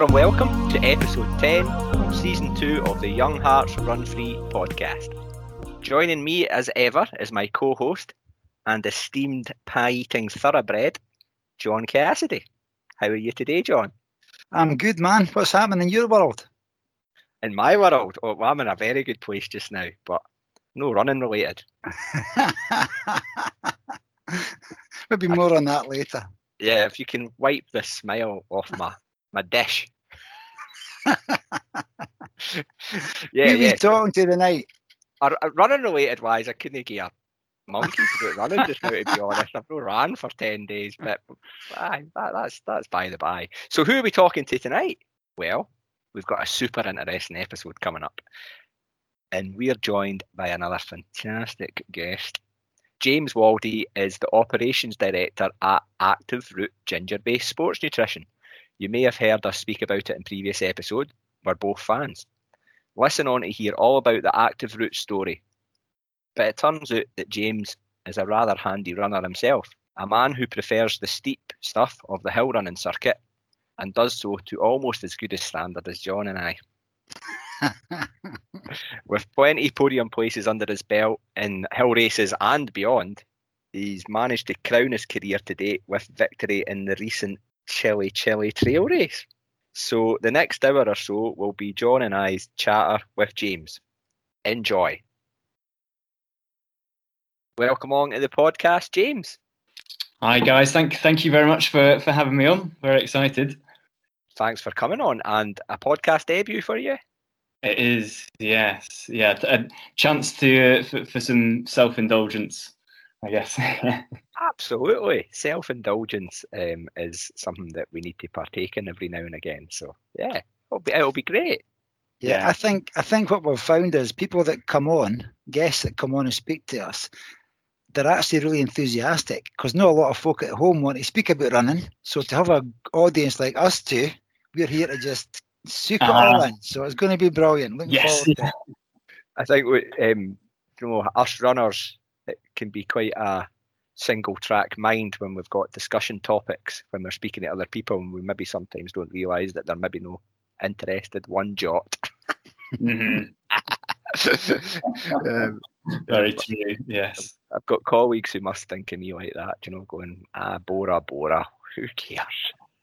warm welcome to episode 10 of season 2 of the Young Hearts Run Free podcast. Joining me as ever is my co host and esteemed pie eating thoroughbred, John Cassidy. How are you today, John? I'm good, man. What's happening in your world? In my world, oh, well, I'm in a very good place just now, but no running related. Maybe more on that later. Yeah, if you can wipe the smile off my, my dish. yeah, you yeah. talking to tonight? Uh, uh, running related wise, I couldn't give a monkey about running just now, to be honest. I've not ran for 10 days, but aye, that, that's, that's by the by. So, who are we talking to tonight? Well, we've got a super interesting episode coming up, and we're joined by another fantastic guest. James Waldy is the operations director at Active Root Ginger Based Sports Nutrition. You may have heard us speak about it in previous episode. We're both fans. Listen on to hear all about the Active Root story. But it turns out that James is a rather handy runner himself, a man who prefers the steep stuff of the hill running circuit and does so to almost as good a standard as John and I. With plenty podium places under his belt in hill races and beyond, he's managed to crown his career to date with victory in the recent Chili Chili Trail race. So the next hour or so will be John and I's chatter with James. Enjoy. Welcome on to the podcast, James. Hi guys, thank thank you very much for for having me on. Very excited. Thanks for coming on and a podcast debut for you. It is, yes, yeah, a chance to uh, for, for some self indulgence, I guess. Absolutely. Self indulgence um, is something that we need to partake in every now and again. So, yeah, it'll be, it'll be great. Yeah, Yeah. I think I think what we've found is people that come on, guests that come on and speak to us, they're actually really enthusiastic because not a lot of folk at home want to speak about running. So to have an audience like us two, we're here to just soak it all Uh-huh. in. So it's going to be brilliant. Looking yes, forward to it. I think, we- um, you know, us runners, it can be quite a single track mind when we've got discussion topics, when we're speaking to other people, and we maybe sometimes don't realise that they're maybe no interested one jot. Um, very true. Yes, I've got colleagues who must think of me like that, you know, going, ah, Bora, Bora, who cares?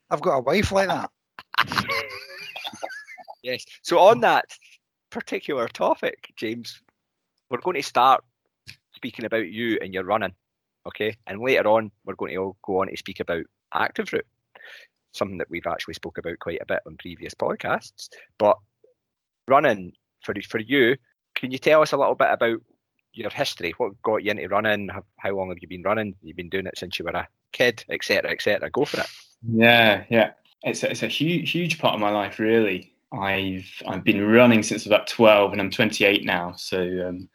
I've got a wife like that. Yes. So on that particular topic, James, we're going to start speaking about you and your running, okay? And later on, we're going to all go on to speak about Active Root, something that we've actually spoke about quite a bit on previous podcasts. But running for for you, can you tell us a little bit about your history? What got you into running? How, long have you been running? You've been doing it since you were a kid, etc., etc. Go for it. yeah, yeah. It's a, it's a huge huge part of my life, really. I've I've been running since about twelve, and I'm 28 now. So um,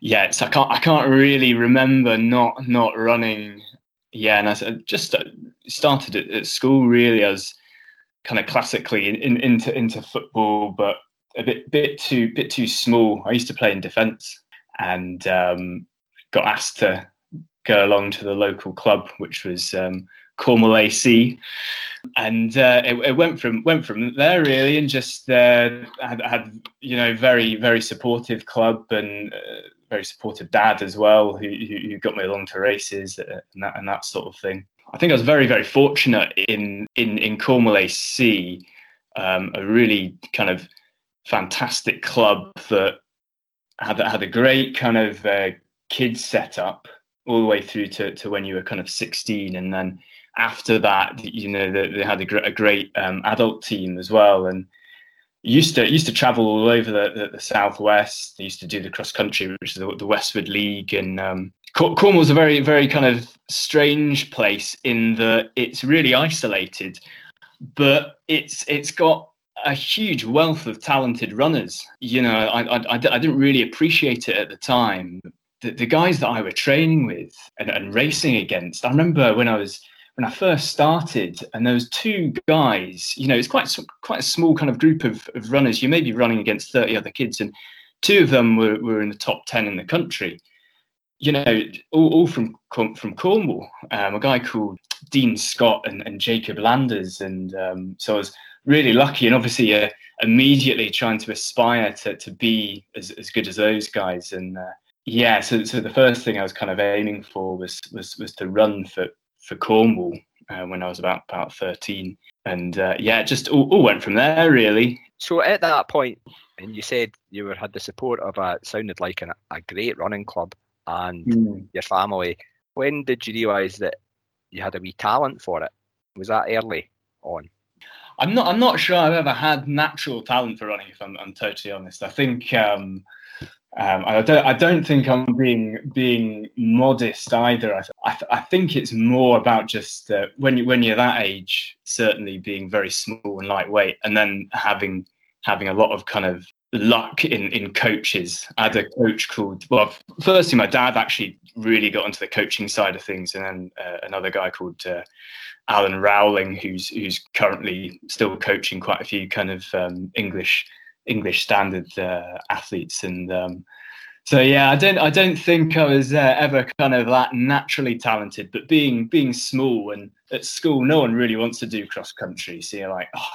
yeah, it's, I can't I can't really remember not not running. Yeah, and I just uh, started at, at school really as kind of classically in, in, into into football, but a bit bit too bit too small. I used to play in defence and um, got asked to go along to the local club, which was um, Cornwall AC, and uh, it, it went from went from there really, and just uh, had, had you know very very supportive club and uh, very supportive dad as well, who, who got me along to races uh, and that and that sort of thing. I think I was very very fortunate in in in Cornwall AC, um, a really kind of fantastic club that had had a great kind of uh, kids setup all the way through to, to when you were kind of 16 and then after that you know they, they had a, a great um, adult team as well and used to used to travel all over the, the, the southwest they used to do the cross country which is the, the westward league and um, Cor- cornwall's a very very kind of strange place in that it's really isolated but it's it's got a huge wealth of talented runners. You know, I, I, I I didn't really appreciate it at the time. The, the guys that I were training with and, and racing against, I remember when I was when I first started, and there was two guys. You know, it's quite quite a small kind of group of, of runners. You may be running against thirty other kids, and two of them were, were in the top ten in the country. You know, all, all from from Cornwall. Um, a guy called Dean Scott and, and Jacob Landers, and um, so I was really lucky, and obviously uh, immediately trying to aspire to to be as, as good as those guys. And uh, yeah, so so the first thing I was kind of aiming for was was was to run for for Cornwall uh, when I was about about thirteen, and uh, yeah, it just all, all went from there really. So at that point, and you said you were had the support of a sounded like an, a great running club and Mm. your family. When did you realise that you had a wee talent for it? Was that early on? I'm not. I'm not sure I've ever had natural talent for running. If I'm, I'm totally honest, I think. Um, um, I don't. I don't think I'm being being modest either. I, th- I, th- I think it's more about just uh, when you when you're that age, certainly being very small and lightweight, and then having having a lot of kind of luck in in coaches. I had a coach called. Well, firstly, my dad actually really got onto the coaching side of things, and then uh, another guy called. Uh, Alan Rowling, who's who's currently still coaching quite a few kind of um, English English standard uh, athletes, and um, so yeah, I don't I don't think I was uh, ever kind of that naturally talented, but being being small and at school, no one really wants to do cross country, so you're like, oh,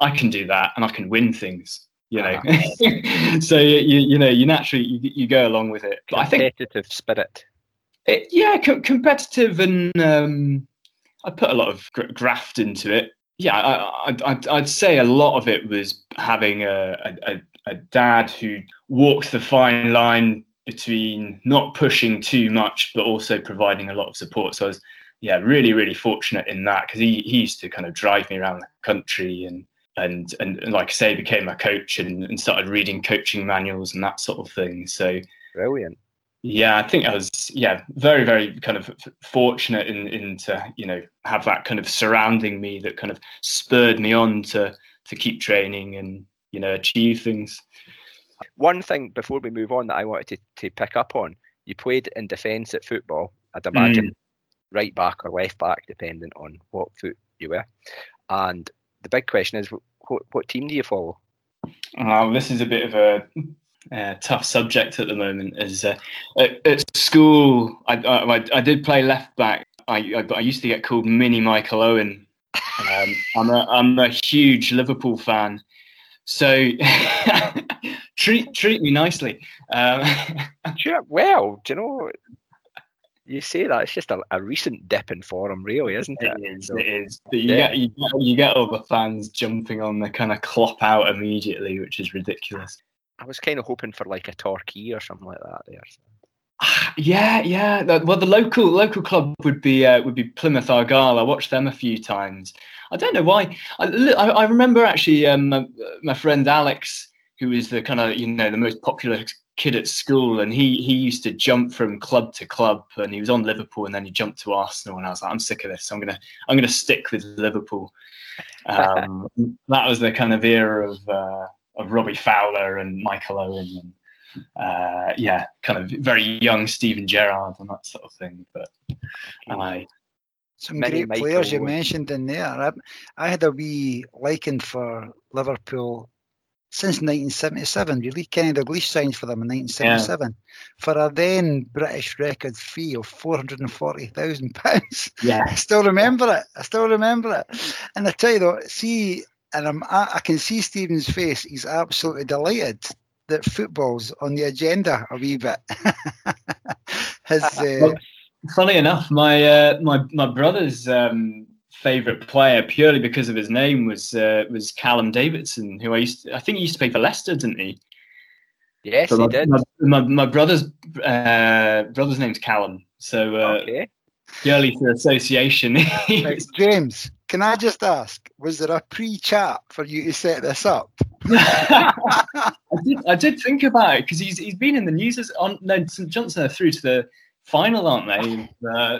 I can do that and I can win things. You know, so you, you know you naturally you, you go along with it. But I think Competitive spirit. it, yeah, co- competitive and um, I put a lot of gr- graft into it. Yeah, I, I, I'd, say a lot of it was having a, a, a- dad who walks the fine line between not pushing too much, but also providing a lot of support. So I was, yeah, really, really fortunate in that because he, he used to kind of drive me around the country and and and, and like I say, became a coach and, and started reading coaching manuals and that sort of thing. So Brilliant. Yeah, I think I was yeah very very kind of fortunate in in to you know have that kind of surrounding me that kind of spurred me on to to keep training and you know achieve things. One thing before we move on that I wanted to, to pick up on, you played in defence at football. I'd imagine right back or left back, depending on what foot you were. And the big question is, what, what team do you follow? Uh, this is a bit of a uh, tough subject at the moment. As uh, at, at school, I, I I did play left back. I, I I used to get called Mini Michael Owen. Um, I'm a I'm a huge Liverpool fan, so treat treat me nicely. Um, Well, do you know, you say that it's just a, a recent dip in form, really, isn't it? It is. So- It is. But you Yeah. get you get you get all the fans jumping on the kind of clop out immediately, which is ridiculous. I was kind of hoping for like a Torquay or something like that there. Yeah, yeah. Well, the local local club would be uh, would be Plymouth Argyle. I watched them a few times. I don't know why. I, I remember actually um, my, my friend Alex, who was the kind of you know the most popular kid at school, and he he used to jump from club to club, and he was on Liverpool, and then he jumped to Arsenal, and I was like, I'm sick of this. I'm gonna I'm gonna stick with Liverpool. Um, that was the kind of era of uh, of Robbie Fowler and Michael Owen and uh, yeah, kind of very young Steven Gerrard and that sort of thing. But I, Some Many great players you Michael- mentioned in there. I, I had a wee liking for Liverpool since 1977. Really, Kenny Dalglish signed for them in 1977 for a then British record fee of 440,000 pounds. yeah, I still remember it. I still remember it. And I tell you though, see, and I'm, I, I can see Stephen's face. He's absolutely delighted that football's on the agenda a wee bit. His, uh, Well, funny enough, my uh, my my brother's um, favorite player, purely because of his name, was uh, was Callum Davidson, who I used to, I think he used to play for Leicester, didn't he? Yes, So he my, did. My, my, my brother's uh, brother's name's Callum, so uh, okay. Purely through association. Right, James, can I just ask, was there a pre-chat for you to set this up? I did, I did think about it because he's he's been in the news as on no St Johnstone are through to the final, aren't they? Uh,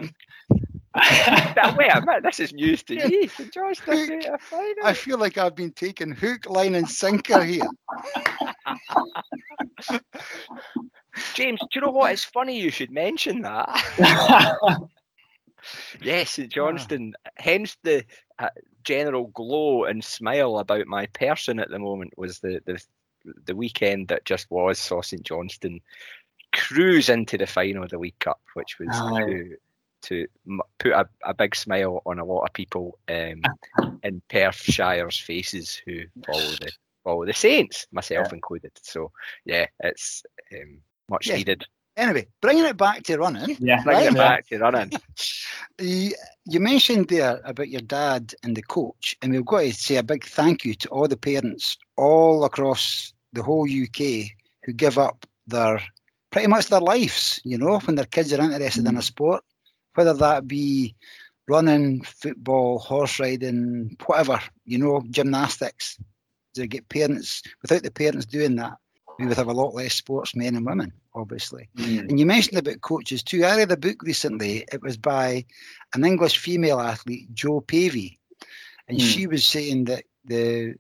Now, wait a minute, this is news to me. St John's a final. I feel like I've been taken hook, line, and sinker here. James, do you know what? It's funny you should mention that. Yes, St Johnstone. Hence the uh, general glow and smile about my person at the moment was the the the weekend that just was saw St Johnstone cruise into the final of the League Cup, which was Aye. to, to put a, a big smile on a lot of people um, in Perthshire's faces who follow the follow the Saints, myself Yeah. included. So yeah, it's um, much Yeah. needed. Anyway, bringing it back to running, Yeah, Bring Right. it back to running. you, you mentioned there about your dad and the coach, and we've got to say a big thank you to all the parents all across the whole UK who give up their pretty much their lives, you know, when their kids are interested in a mm. sport, whether that be running, football, horse riding, whatever, you know, gymnastics. To get parents, without the parents doing that, we would have a lot less sportsmen and women, obviously. Mm. And you mentioned about coaches too. I read a book recently. It was by an English female athlete, Jo Pavey, and Hmm. she was saying that the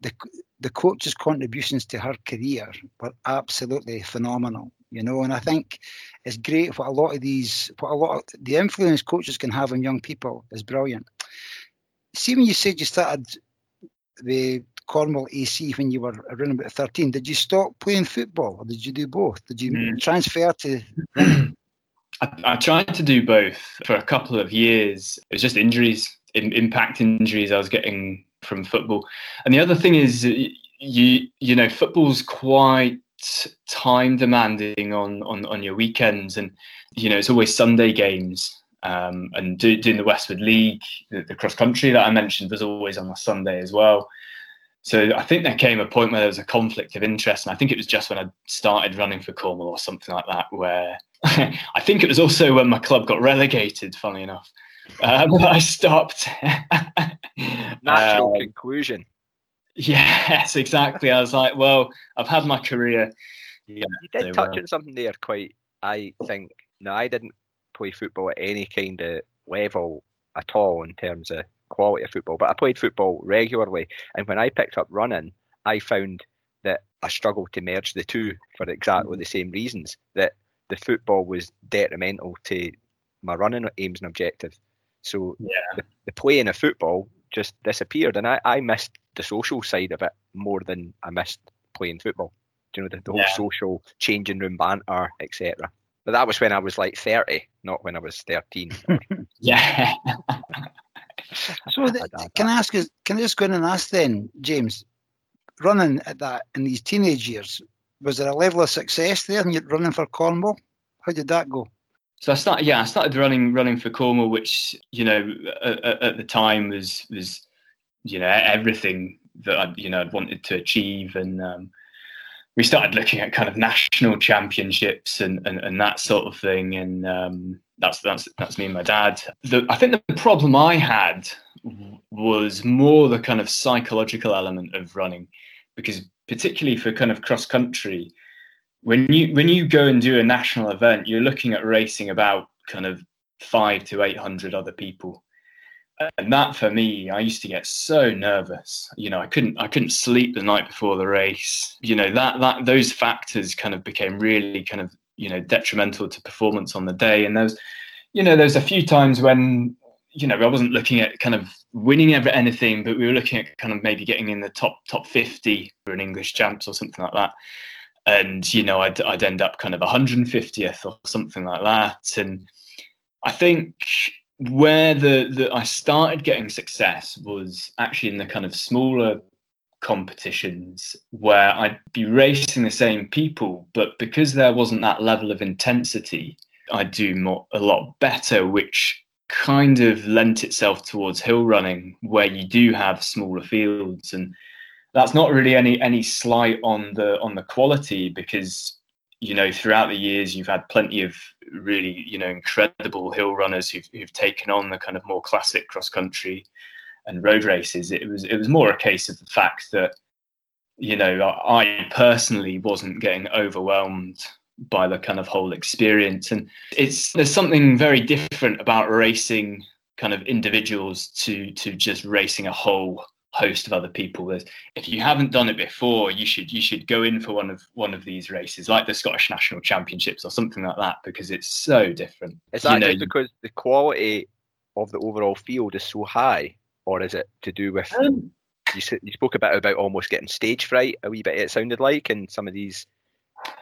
the the coach's contributions to her career were absolutely phenomenal. You know, and I think it's great what a lot of these, what a lot of the influence coaches can have on young people is brilliant. See, when you said you started the Cornwall AC when you were around about 13, did you stop playing football or did you do both? Did you Mm. transfer to I, I tried to do both for a couple of years. It was just injuries, in, impact injuries I was getting from football. And the other thing is, you you know, football's quite time demanding on on on your weekends, and you know, it's always Sunday games. Um, and do, doing the Westward League, the, the cross country that I mentioned was always on a Sunday as well. So I think there came a point where there was a conflict of interest, and I think it was just when I started running for Cornwall or something like that, where I think it was also when my club got relegated. Funny enough, um, I stopped. Natural Um, conclusion. yes, exactly. I was like, well, I've had my career. Yeah, You did touch were. on something there quite, I think. No, I didn't play football at any kind of level at all in terms of quality of football, but I played football regularly. And when I picked up running, I found that I struggled to merge the two for exactly mm. the same reasons. That the football was detrimental to my running aims and objectives. So Yeah. the, the playing of football just disappeared, and I, I missed the social side of it more than I missed playing football. Do you know the, the whole Yeah. social changing room banter, etc. But that was when I was like thirty, not when I was thirteen. Yeah. So th- can I ask? Can I just go in and ask then, James? Running at that in these teenage years, was there a level of success there? And you're running for Cornwall. How did that go? So I started, yeah, I started running running for Cornwall, which you know at, at- at the time was was you know everything that I you know I'd wanted to achieve, and um, we started looking at kind of national championships and and, and that sort of thing, and um, that's that's that's me and my dad. The, I think the problem I had w- was more the kind of psychological element of running, because particularly for kind of cross country when you when you go and do a national event, you're looking at racing about kind of five to eight hundred other people, and that for me, I used to get so nervous. You know, I couldn't I couldn't sleep the night before the race. You know that that those factors kind of became really kind of you know detrimental to performance on the day. And there's you know there's a few times when you know I wasn't looking at kind of winning ever anything, but we were looking at kind of maybe getting in the top top fifty for an English champs or something like that. And you know I'd, I'd end up kind of 150th or something like that. And i think where the, the i started getting success was actually in the kind of smaller competitions where i'd be racing the same people but because there wasn't that level of intensity i'd do more, a lot better which kind of lent itself towards hill running where you do have smaller fields. And that's not really any any slight on the on the quality because you know throughout the years you've had plenty of really you know incredible hill runners who've, who've taken on the kind of more classic cross country and road races. It was it was more a case of the fact that you know i personally wasn't getting overwhelmed by the kind of whole experience and it's there's something very different about racing kind of individuals to to just racing a whole host of other people There's, if you haven't done it before you should you should go in for one of one of these races like the scottish national championships or something like that because it's so different Is You that know, just because the quality of the overall field is so high, or is it to do with Um, you, you spoke about about almost getting stage fright a wee bit? It sounded like, and some of these,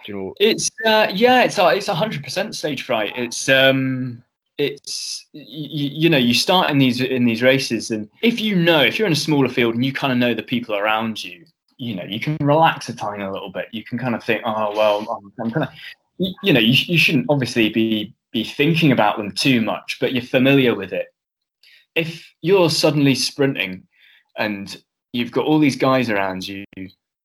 you know, It's uh, yeah, it's it's a hundred percent stage fright. It's um, it's you, you know you start in these in these races and if you know if you're in a smaller field and you kind of know the people around you you know you can relax a tiny little bit. You can kind of think oh well i'm, I'm kind of you, you know you, you shouldn't obviously be be thinking about them too much but you're familiar with it. If you're suddenly sprinting and you've got all these guys around you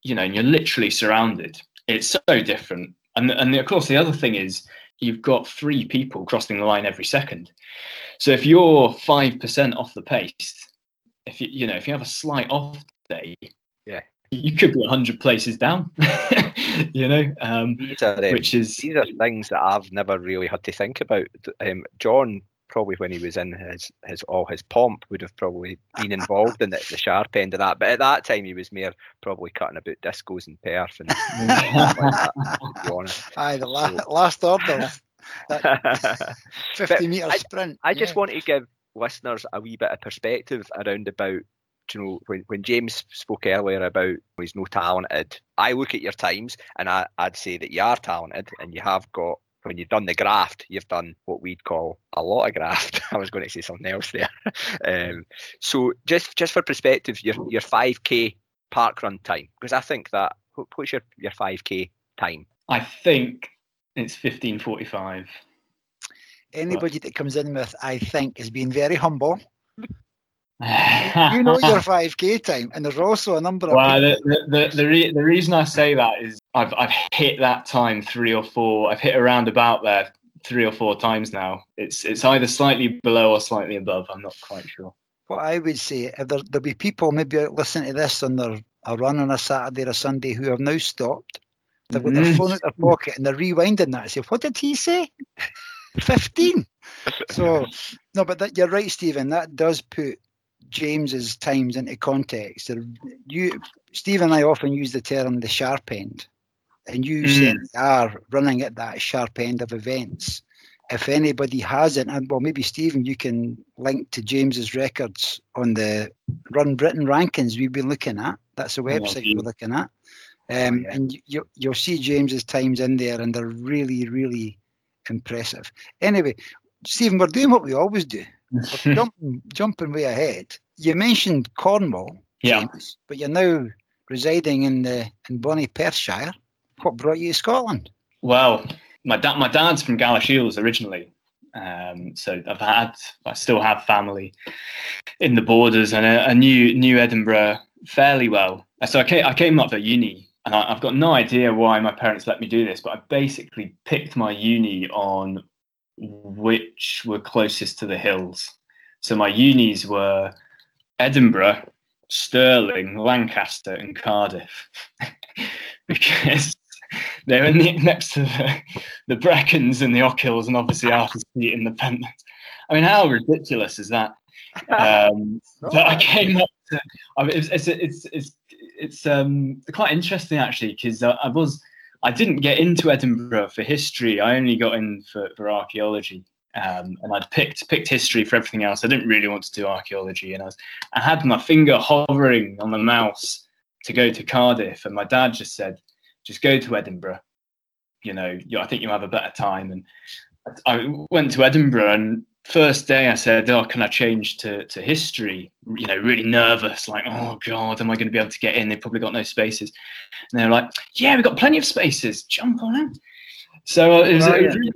you know and you're literally surrounded it's so different and and of course the other thing is you've got three people crossing the line every second. So if you're five percent off the pace, if you you know if you have a slight off day, yeah, you could be hundred places down. you know, um, are, um, which is these are things that I've never really had to think about. Um, John probably when he was in his his all his pomp would have probably been involved in the, the sharp end of that. But at that time he was more probably cutting about discos and perf and like that, to be. Aye, the la- so. last order. Fifty meter sprint. I, I just yeah. want to give listeners a wee bit of perspective around about you know, when, when James spoke earlier about he's no talented, I look at your times and I, I'd say that you are talented and you have got when you've done the graft, you've done what we'd call a lot of graft. I was going to say something else there. um, so just just for perspective, your your five k park run time, because I think that what's your your five k time? I think it's fifteen forty five. Anybody that comes in with I think is being very humble. You know your 5k time, and there's also a number of. Well, the the the, the, re- the reason I say that is I've I've hit that time three or four. I've hit around about there three or four times now. It's it's either slightly below or slightly above. I'm not quite sure. What I would say, if there, there'll be people maybe listening to this on their a run on a Saturday or a Sunday who have now stopped. They've got their mm-hmm. phone in their pocket and they're rewinding that. Say, what did he say? Fifteen. so no, but that, you're right, Stephen. That does put James's times into context. You, Steve and I often use the term the sharp end, and you mm. are running at that sharp end of events. If anybody hasn't, and well, maybe Stephen, you can link to James's records on the Run Britain rankings we've been looking at. That's a website we're looking at. Um, oh, and you, you'll see James's times in there, and they're really, really impressive. Anyway, Stephen, we're doing what we always do. Jumping, jumping way ahead. You mentioned Cornwall, yeah. James, but you're now residing in the in Bonnie Perthshire. What brought you to Scotland? Well, my dad, my dad's from Galashiels originally, um, so I've had, I still have family in the borders, and I, I knew knew Edinburgh fairly well. So I came, I came up for uni, and I, I've got no idea why my parents let me do this, but I basically picked my uni on which were closest to the hills. So my unis were Edinburgh, Stirling, Lancaster, and Cardiff, because they were next to the, the Brecons and the Ochils, and obviously Arthur's Seat in the Pentlands. I mean, how ridiculous is that? Um, but I came up to. I mean, it's it's it's it's, it's um, quite interesting actually because I, I was I didn't get into Edinburgh for history. I only got in for, for archaeology. Um, and I'd picked picked history for everything else. I didn't really want to do archaeology, and I was I had my finger hovering on the mouse to go to Cardiff, and my dad just said, "Just go to Edinburgh. You know, I think you'll have a better time." And I went to Edinburgh, and first day I said, "Oh, can I change to to history?" You know, really nervous, like, "Oh God, am I going to be able to get in?" They've probably got no spaces, and they're like, "Yeah, we've got plenty of spaces. Jump on in." So uh, it was, oh, it was really,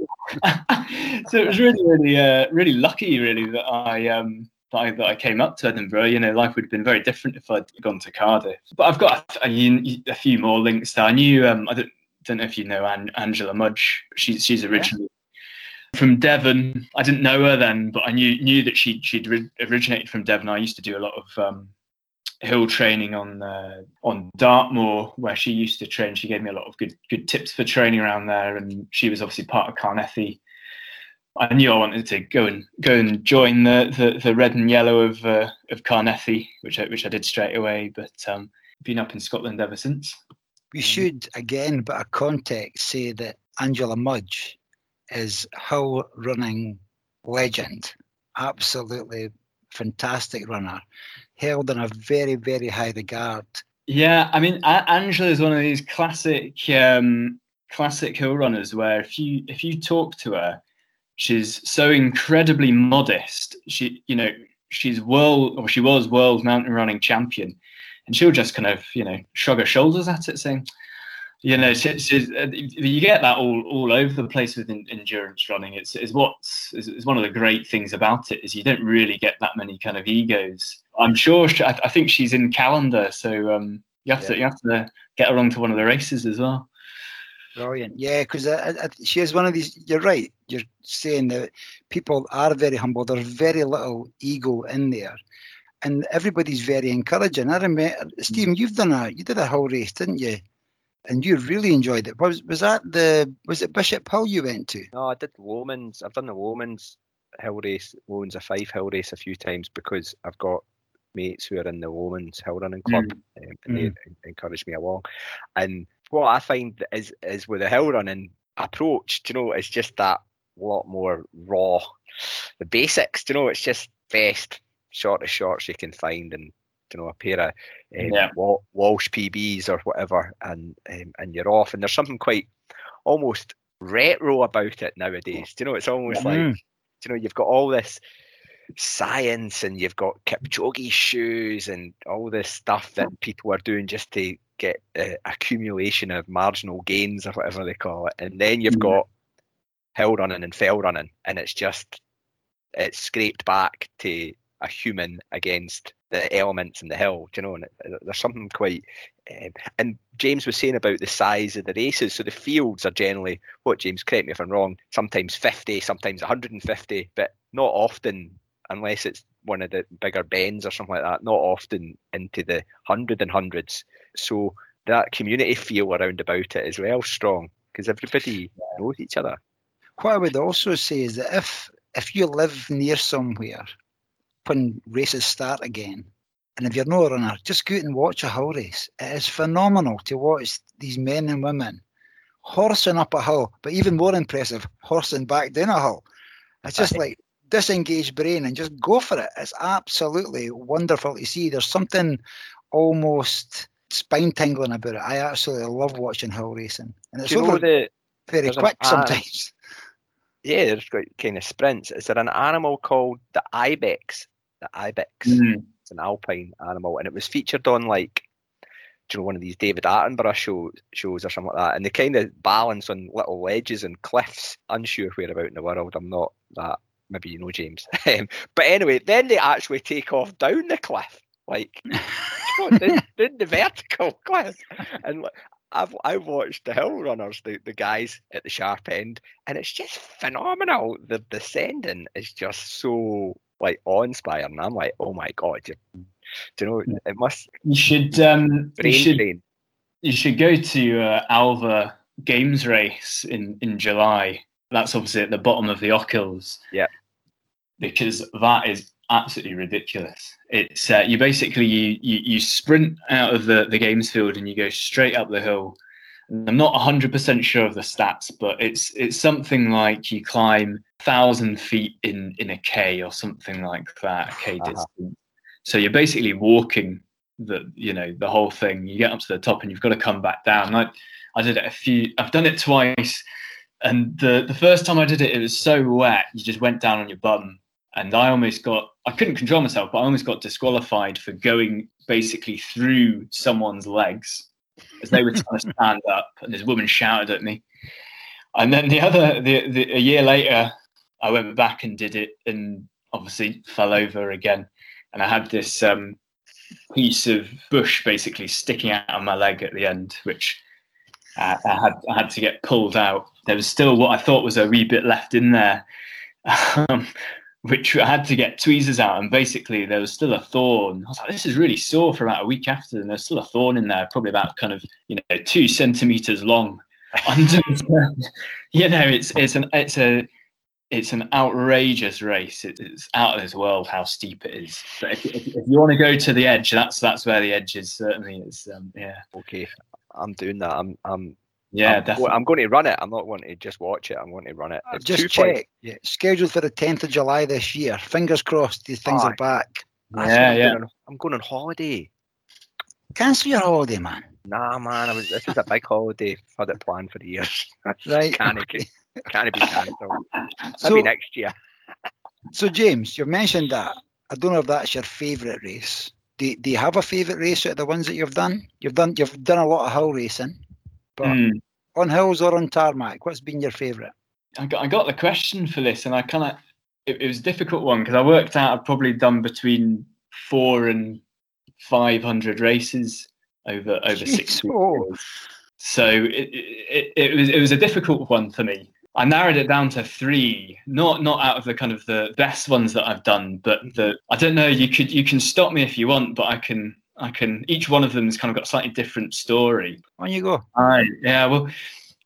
so it was really, really, uh, really lucky, really, that I um that I, that I came up to Edinburgh. You know, life would have been very different if I'd gone to Cardiff. But I've got a, a, a few more links there. I knew um I don't, don't know if you know An- Angela Mudge. She's she's originally from Devon. I didn't know her then, but I knew knew that she she'd originated from Devon. I used to do a lot of um, hill training on uh, on Dartmoor, where she used to train. She gave me a lot of good good tips for training around there, and she was obviously part of Carnethy. I knew I wanted to go and go and join the the, the red and yellow of uh, of Carnethy, which I, which I did straight away. But um, been up in Scotland ever since. We should again, but a context, say that Angela Mudge is hill running legend. Absolutely fantastic runner, held in a very, very high regard. Yeah, I mean, Angela is one of these classic, um, classic hill runners where if you if you talk to her, she's so incredibly modest. She, you know, she's world or she was world mountain running champion, and she'll just kind of, you know, shrug her shoulders at it, saying, you know, she, she, uh, you get that all, all over the place with in, endurance running. It's, it's what's is one of the great things about it is you don't really get that many kind of egos. I'm sure she, I, I, think she's in Callander, so um, you have yeah. to you have to get her onto one of the races as well. Brilliant. Yeah, because she is one of these. You're right. You're saying that people are very humble. There's very little ego in there, and everybody's very encouraging. I remember, Stephen, you've done a you did a whole race, didn't you? And you really enjoyed it. Was was that the was it Bishop Hill you went to? No, I did Lomond's. I've done the Lomond's hill race, Lomond's a five hill race a few times because I've got mates who are in the Lomond's hill running club, mm. um, and mm. they encourage me along. And what I find is is with the hill running approach, you know, it's just that lot more raw, the basics. You know, it's just best shortest shorts you can find, and you know, a pair of um, yeah. Walsh PBs or whatever, and um, and you're off. And there's something quite almost retro about it nowadays. Do you know, it's almost mm. like you know, you've got all this science and you've got Kipchoge shoes and all this stuff that people are doing just to get uh, accumulation of marginal gains or whatever they call it. And then you've got hill running and fell running, and it's just it's scraped back to a human against the elements in the hill, do you know, and there's something quite. Um, and James was saying about the size of the races. So the fields are generally, what James, correct me if I'm wrong, sometimes 50, sometimes 150, but not often unless it's one of the bigger bends or something like that, not often into the hundred and hundreds. So that community feel around about it as well strong because everybody knows each other. What I would also say is that if if you live near somewhere when races start again, and if you're not a runner, just go out and watch a hill race. It is phenomenal to watch these men and women horsing up a hill, but even more impressive, horsing back down a hill. It's just like disengage brain and just go for it. It's absolutely wonderful to see. There's something almost spine tingling about it. I absolutely love watching hill racing, and it's over the, very quick an, sometimes. yeah, there's kind of sprints. Is there an animal called the ibex? The ibex. Mm. It's an alpine animal, and it was featured on like you know, one of these David Attenborough show, shows or something like that, and they kind of balance on little ledges and cliffs. Unsure where about in the world. I'm not that maybe you know James. Um, but anyway, then they actually take off down the cliff, like down the vertical cliff. And I've I've watched the hill runners, the, the guys at the sharp end, and it's just phenomenal. The descending is just so like awe inspiring. I'm like, oh my god, you, do you know it must you should um you should, you should go to uh, Alva Games race in in July that's obviously at the bottom of the Ochils. Yeah. Because that is absolutely ridiculous. It's uh, you basically you, you you sprint out of the the games field and you go straight up the hill. I'm not 100% sure of the stats, but it's it's something like you climb thousand feet in in a k or something like that, a k uh-huh. distance. So you're basically walking the you know the whole thing. You get up to the top and you've got to come back down. I I did it a few. I've done it twice and the the first time I did it, it was so wet, you just went down on your bum, and I almost got I couldn't control myself, but I almost got disqualified for going basically through someone's legs as they were trying to stand up, and this woman shouted at me. And then the other, the, the a year later, I went back and did it, and obviously fell over again, and I had this um, piece of bush basically sticking out of my leg at the end, which uh, I had I had to get pulled out. There was still what I thought was a wee bit left in there, um, which I had to get tweezers out. And basically, there was still a thorn. I was like, "This is really sore." For about a week after, and there's still a thorn in there, probably about kind of you know two centimeters long. Under, you know, it's it's an it's a it's an outrageous race. it's out of this world how steep it is. But if, if, if, you want to go to the edge, that's that's where the edge is. Certainly, it's Um, yeah. Okay. I'm doing that. I'm I'm yeah, I'm, definitely. I'm going to run it. I'm not going to just watch it. I'm going to run it. Oh, it's just check. Yeah, scheduled for the 10th of July this year. Fingers crossed these things oh, are back. Yeah, yeah. I'm going, on, I'm going on holiday. Cancel your holiday, man. Nah, man. I was, this is a big holiday. I've had it planned for the years. right. Panicking. Can't be cancelled. So- Maybe next year. So, James, you've mentioned that. I don't know if that's your favourite race. Do, do you have a favourite race out of the ones that you've done? You've done you've done a lot of hill racing, but Mm. on hills or on tarmac, what's been your favourite? I got I got the question for this, and I kind of it, it was a difficult one because I worked out I've probably done between four and five hundred races over over six years. So it, it, it was it was a difficult one for me. I narrowed it down to three, not not out of the kind of the best ones that I've done, but the I don't know. You could you can stop me if you want, but I can I can. Each one of them has kind of got a slightly different story. On you go. Right. Yeah. Well,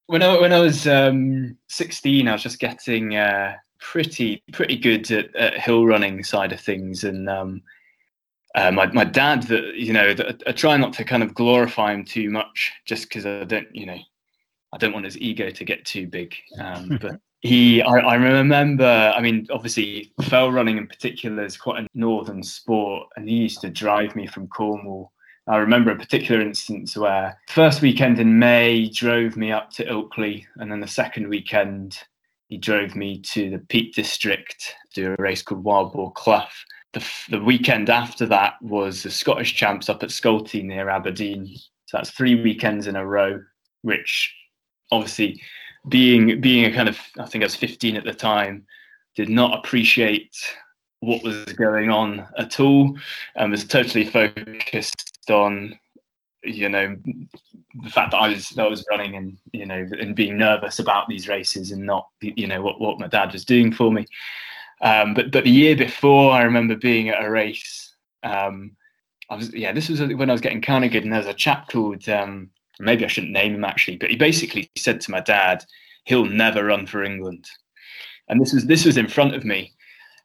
when I when I was um, 16, I was just getting uh, pretty pretty good at, at hill running side of things, and um, uh, my my dad, that you know, th- I try not to kind of glorify him too much, just because I don't, you know, I don't want his ego to get too big. Um, but he, I, I remember, I mean, obviously, fell running in particular is quite a northern sport, and he used to drive me from Cornwall. I remember a particular instance where first weekend in May drove me up to Ilkley, and then the second weekend he drove me to the Peak District to do a race called Wild Boar Clough. The, the weekend after that was the Scottish Champs up at Scolty near Aberdeen. So that's three weekends in a row, which obviously being being a kind of I think I was 15 at the time, did not appreciate what was going on at all, and was totally focused on you know the fact that I was that I was running and you know and being nervous about these races and not you know what what my dad was doing for me. Um, but but the year before, I remember being at a race. Um, I was yeah, this was when I was getting kind of good, and there was a chap called um, maybe I shouldn't name him actually, but he basically said to my dad, "He'll never run for England," and this was this was in front of me.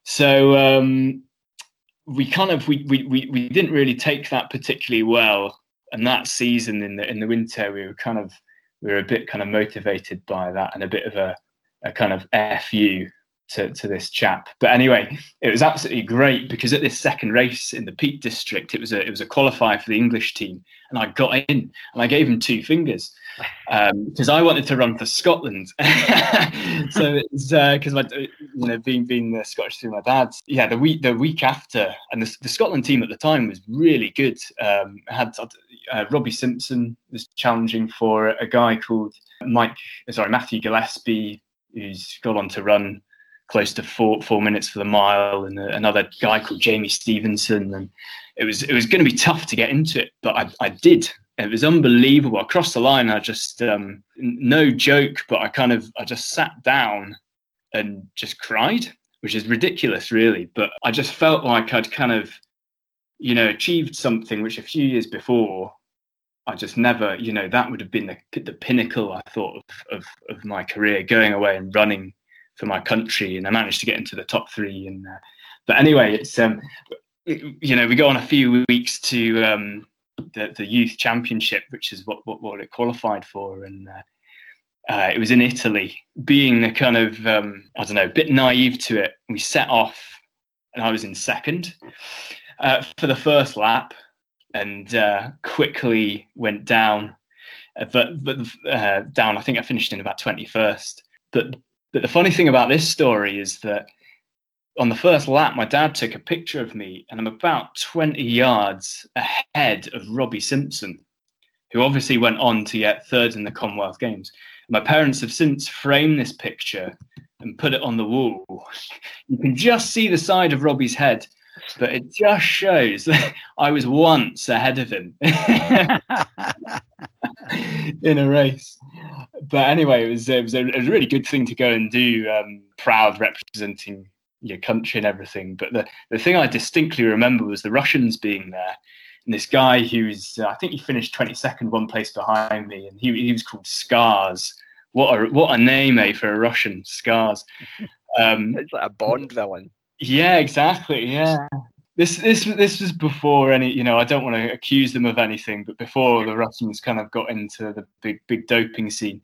So um, we kind of we, we we didn't really take that particularly well, and that season in the in the winter we were kind of we were a bit kind of motivated by that and a bit of a a kind of fu to, to this chap. But anyway, it was absolutely great because at this second race in the Peak District, it was a it was a qualifier for the English team, and I got in and I gave him two fingers because I wanted to run for Scotland. so it's because my you know being being the Scottish through my dad's yeah the week the week after and the, the Scotland team at the time was really good. Um, had uh, Robbie Simpson was challenging for a guy called Mike sorry Matthew Gillespie who's gone on to run close to four four minutes for the mile, and another guy called Jamie Stevenson. And it was it was going to be tough to get into it, but I, I did. It was unbelievable. I crossed the line. I just um, no joke, but I kind of I just sat down and just cried, which is ridiculous, really. But I just felt like I'd kind of you know achieved something which a few years before I just never, you know, that would have been the, the pinnacle, I thought, of, of, of my career, going away and running for my country, and I managed to get into the top three. And uh, but anyway, it's um, you know, we go on a few weeks to um, the the youth championship, which is what what, what it qualified for, and uh, uh, it was in Italy. Being the kind of um, I don't know, a bit naive to it, we set off, and I was in second uh, for the first lap, and uh, quickly went down. Uh, but but uh, down, I think I finished in about twenty first. But but the funny thing about this story is that on the first lap, my dad took a picture of me, and I'm about 20 yards ahead of Robbie Simpson, who obviously went on to get third in the Commonwealth Games. My parents have since framed this picture and put it on the wall. You can just see the side of Robbie's head, but it just shows that I was once ahead of him in a race. But anyway, it was it was, a, it was a really good thing to go and do, um, proud representing your country and everything. But the, the thing I distinctly remember was the Russians being there. And this guy who's, uh, I think he finished 22nd, one place behind me, and he, he was called Scars. What a, what a name, eh, for a Russian, Scars. Um, It's like a Bond villain. Yeah, exactly. Yeah. This this this was before any, you know, I don't want to accuse them of anything, but before the Russians kind of got into the big big doping scene.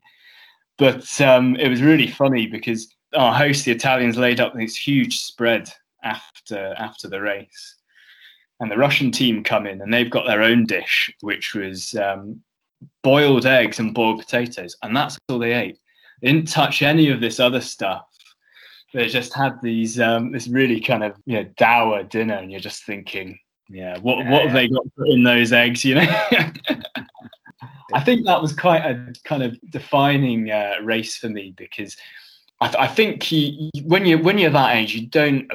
But um, it was really funny because our host, the Italians, laid up this huge spread after after the race, and the Russian team come in and they've got their own dish, which was um, boiled eggs and boiled potatoes, and that's all they ate. They didn't touch any of this other stuff. They just had these um, this really kind of you know dour dinner, and you're just thinking, yeah, what Yeah, what yeah. have they got put in those eggs? You know. I think that was quite a kind of defining uh, race for me because I, th- I think you, you- when you when you're that age, you don't,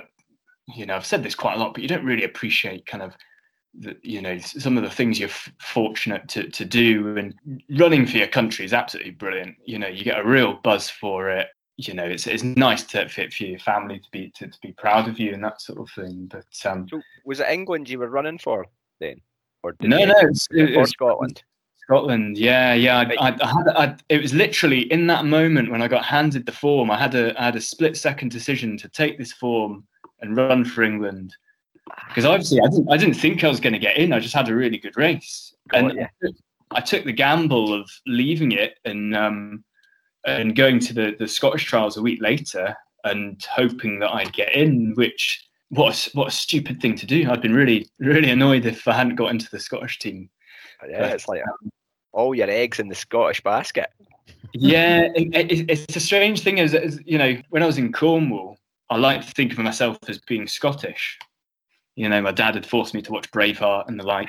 you know, I've said this quite a lot, but you don't really appreciate kind of the, you know some of the things you're f- fortunate to, to do and running for your country is absolutely brilliant you know you get a real buzz for it you know it's, it's nice to fit for your family to be to, to be proud of you and that sort of thing but um So was it England you were running for then, or did no you- no it's, or it's Scotland? Scotland, yeah, yeah. I, I, I had, I, it was literally in that moment when I got handed the form. I had a, I had a split second decision to take this form and run for England because obviously I didn't, I didn't think I was going to get in. I just had a really good race, Got and took, I took the gamble of leaving it and um, and going to the the Scottish trials a week later and hoping that I'd get in, which. What a, what a stupid thing to do! I'd been really really annoyed if I hadn't got into the Scottish team. Oh, yeah, it's like all your eggs in the Scottish basket. yeah, it, it, it's a strange thing. Is, is you know, when I was in Cornwall, I like to think of myself as being Scottish. You know, my dad had forced me to watch Braveheart and the like.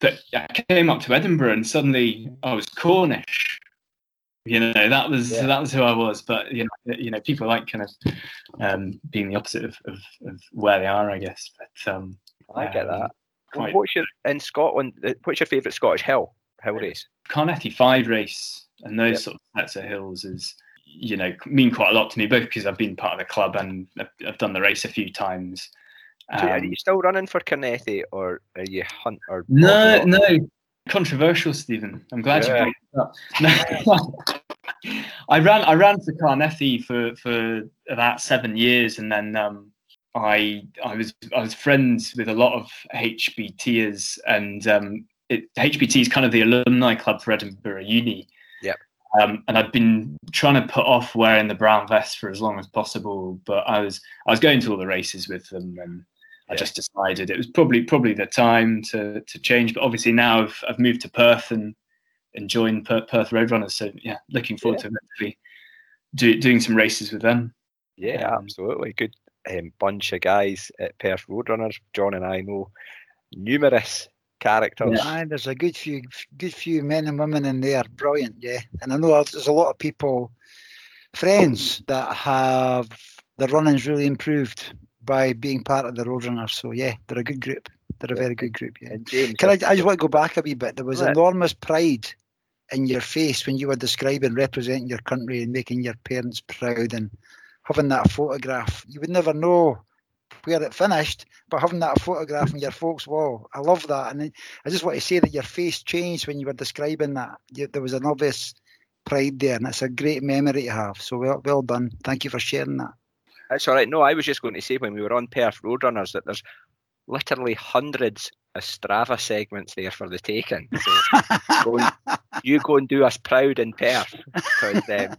But I came up to Edinburgh and suddenly I was Cornish. You know, that was Yeah. that was who I was. But you know, you know, people like kind of um, being the opposite of, of, of where they are, I guess. But um, I get um, that. Quite What's your in Scotland? uh, What's your favourite Scottish hill hill race? Carnethy Five race and those Yep. sort of sets of hills is, you know, mean quite a lot to me, both because I've been part of the club and I've, I've done the race a few times. So are Um, you still running for Carnethy, or are you hunt or no, no, controversial, Stephen. I'm glad Yeah. you brought it up. I ran, I ran for Carnethy for for about seven years, and then um, I I was I was friends with a lot of HBTers, and um, it, HBT is kind of the alumni club for Edinburgh Uni. Yeah. Um, and I'd been trying to put off wearing the brown vest for as long as possible, but I was I was going to all the races with them, and I Yeah. just decided it was probably probably the time to to change. But obviously now I've I've moved to Perth and and joined Per- Perth Roadrunners, so yeah, looking forward to eventually do, doing some races with them. Yeah, Um, absolutely. Good um, bunch of guys at Perth Roadrunners. John and I know numerous characters. Aye, there's a good few, good few men and women in there. Brilliant, yeah. And I know there's a lot of people, friends that have the running's really improved by being part of the Roadrunners. So yeah, they're a good group. They're a very good group. Yeah. James, Can I? I just want to go back a wee bit. There was Right. enormous pride in your face when you were describing representing your country and making your parents proud and having that photograph. You would never know where it finished, but having that photograph on your folks' wall, I love that. And I just want to say that your face changed when you were describing that. You, there was an obvious pride there, and it's a great memory to have. So well, well done. Thank you for sharing that. That's all right. No, I was just going to say when we were on Perth Roadrunners that there's literally hundreds of Strava segments there for the taking. So go and, you go and do us proud in Perth because um,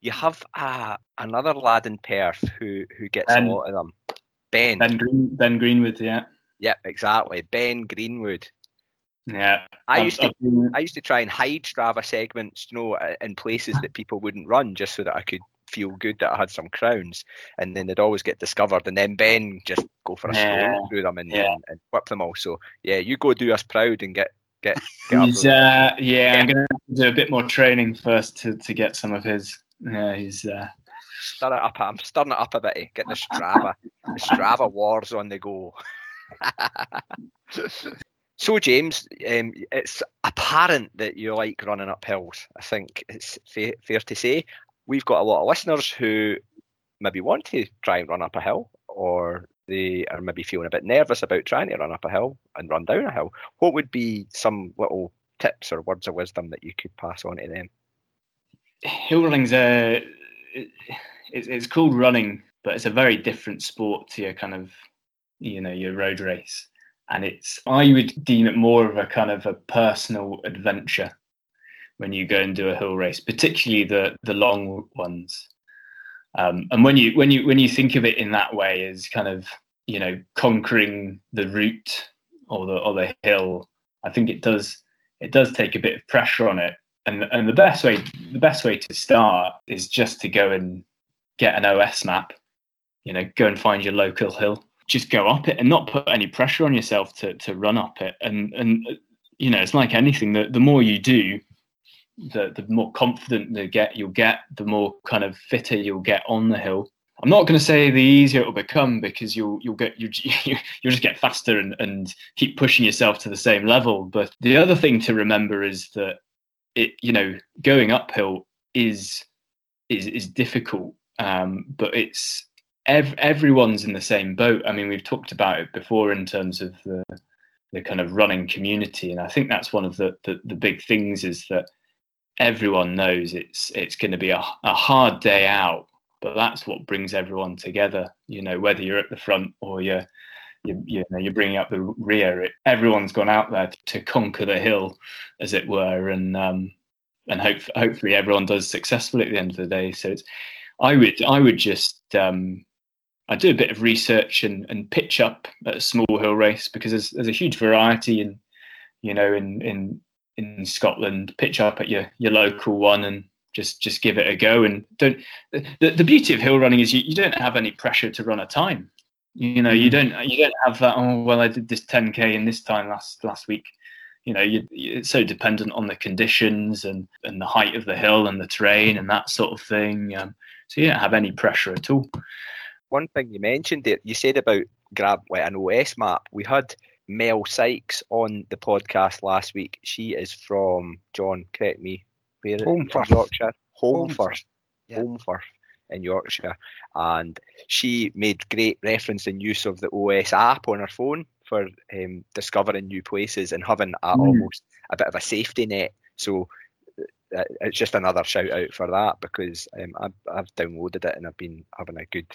you have uh, another lad in Perth who who gets Ben. a lot of them. Ben. Ben Green, Ben Greenwood, yeah, Yep, exactly. Ben Greenwood. yeah. I used to I've been- I used to try and hide Strava segments, you know, uh, in places that people wouldn't run, just so that I could feel good that I had some crowns, and then they'd always get discovered, and then Ben just go for a Yeah, stroll through them and, yeah. and, and whip them all. So yeah, you go do us proud and get get. get He's, uh, yeah, I'm going to do a bit more training first to, to get some of his. Yeah, he's. Uh, stir it up. I'm stirring it up a bit. eh, Get the Strava, the Strava wars on the go. so James, um, it's apparent that you like running up hills. I think it's fa- fair to say. We've got a lot of listeners who maybe want to try and run up a hill, or they are maybe feeling a bit nervous about trying to run up a hill and run down a hill. What would be some little tips or words of wisdom that you could pass on to them? hill running's a. It's, it's called running, but it's a very different sport to your kind of, you know, your road race. And it's, I would deem it more of a kind of a personal adventure when you go and do a hill race, particularly the the long ones. Um, and when you when you when you think of it in that way, as kind of you know conquering the route or the or the hill, I think it does it does take a bit of pressure on it. and and the best way the best way to start is just to go and get an OS map. You know, go and find your local hill. Just go up it and not put any pressure on yourself to to run up it. And and you know, it's like anything. The the more you do, the the more confident you get you'll get, the more kind of fitter you'll get on the hill. I'm not going to say the easier it'll become because you'll you'll get you you'll just get faster and, and keep pushing yourself to the same level. But the other thing to remember is that it you know going uphill is is is difficult, um, but it's ev- everyone's in the same boat. I mean, we've talked about it before in terms of the the kind of running community, and I think that's one of the the, the big things is that everyone knows it's it's going to be a, a hard day out but that's what brings everyone together you know whether you're at the front or you're you, you know you're bringing up the rear it, everyone's gone out there to conquer the hill as it were and um and hope, hopefully everyone does successfully at the end of the day. So it's i would i would just um I do a bit of research and, and pitch up at a small hill race because there's, there's a huge variety in you know in in in Scotland, pitch up at your your local one and just just give it a go. And don't the, the beauty of hill running is you, you don't have any pressure to run a time. You know, you mm-hmm. don't you don't have that. Oh well, I did this 10k in this time last last week. You know, you, it's so dependent on the conditions and and the height of the hill and the terrain and that sort of thing. Um, so you don't have any pressure at all. One thing you mentioned there, you said about grab like an OS map. We had Mel Sykes on the podcast last week. She is from John. Correct me. Where Holmfirth, Yorkshire. Holmfirth. Yeah. Holmfirth in Yorkshire, and she made great reference and use of the OS app on her phone for um, discovering new places and having a, mm. almost a bit of a safety net. So uh, it's just another shout out for that because um, I've, I've downloaded it and I've been having a good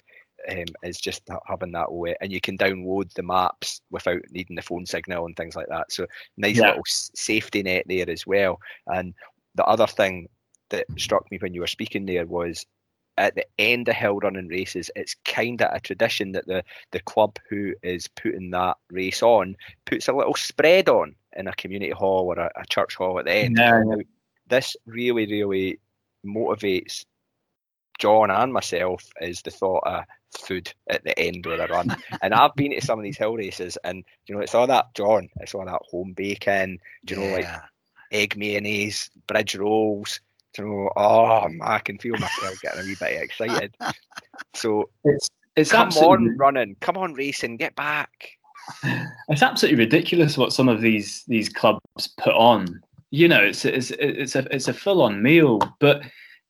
um, is just having that way, and you can download the maps without needing the phone signal and things like that. So nice yeah. little safety net there as well. And the other thing that struck me when you were speaking there was at the end of hill running races, it's kind of a tradition that the the club who is putting that race on puts a little spread on in a community hall or a, a church hall at the end. Yeah. This really, really motivates John and myself is the thought of food at the end of the run. and I've been to some of these hill races, and you know, it's all that John, it's all that home bacon, you know, yeah. like egg mayonnaise, bridge rolls. You know, oh, I can feel myself getting a wee bit excited. So it's it's come on running, come on racing, get back. It's absolutely ridiculous what some of these these clubs put on. You know, it's it's it's a it's a full on meal, but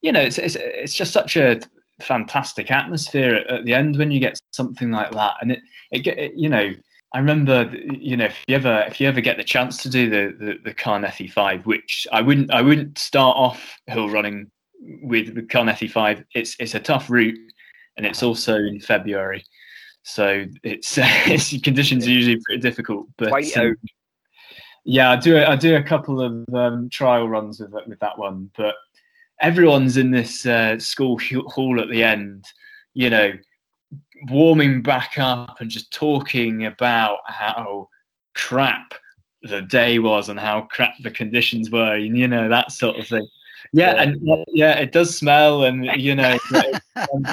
you know, it's, it's it's just such a fantastic atmosphere at, at, the end when you get something like that, and it it, it you know. I remember, you know, if you ever if you ever get the chance to do the the, the Carnethy Five, which I wouldn't I wouldn't start off hill running with the Carnethy Five. It's it's a tough route, and it's also in February, so it's, it's conditions are usually pretty difficult. But Quite um, yeah, I do I do a couple of um, trial runs with with that one, but everyone's in this uh, school hall at the end, you know, warming back up and just talking about how crap the day was and how crap the conditions were, and you know that sort of thing. Yeah, and yeah, it does smell, and you know, um,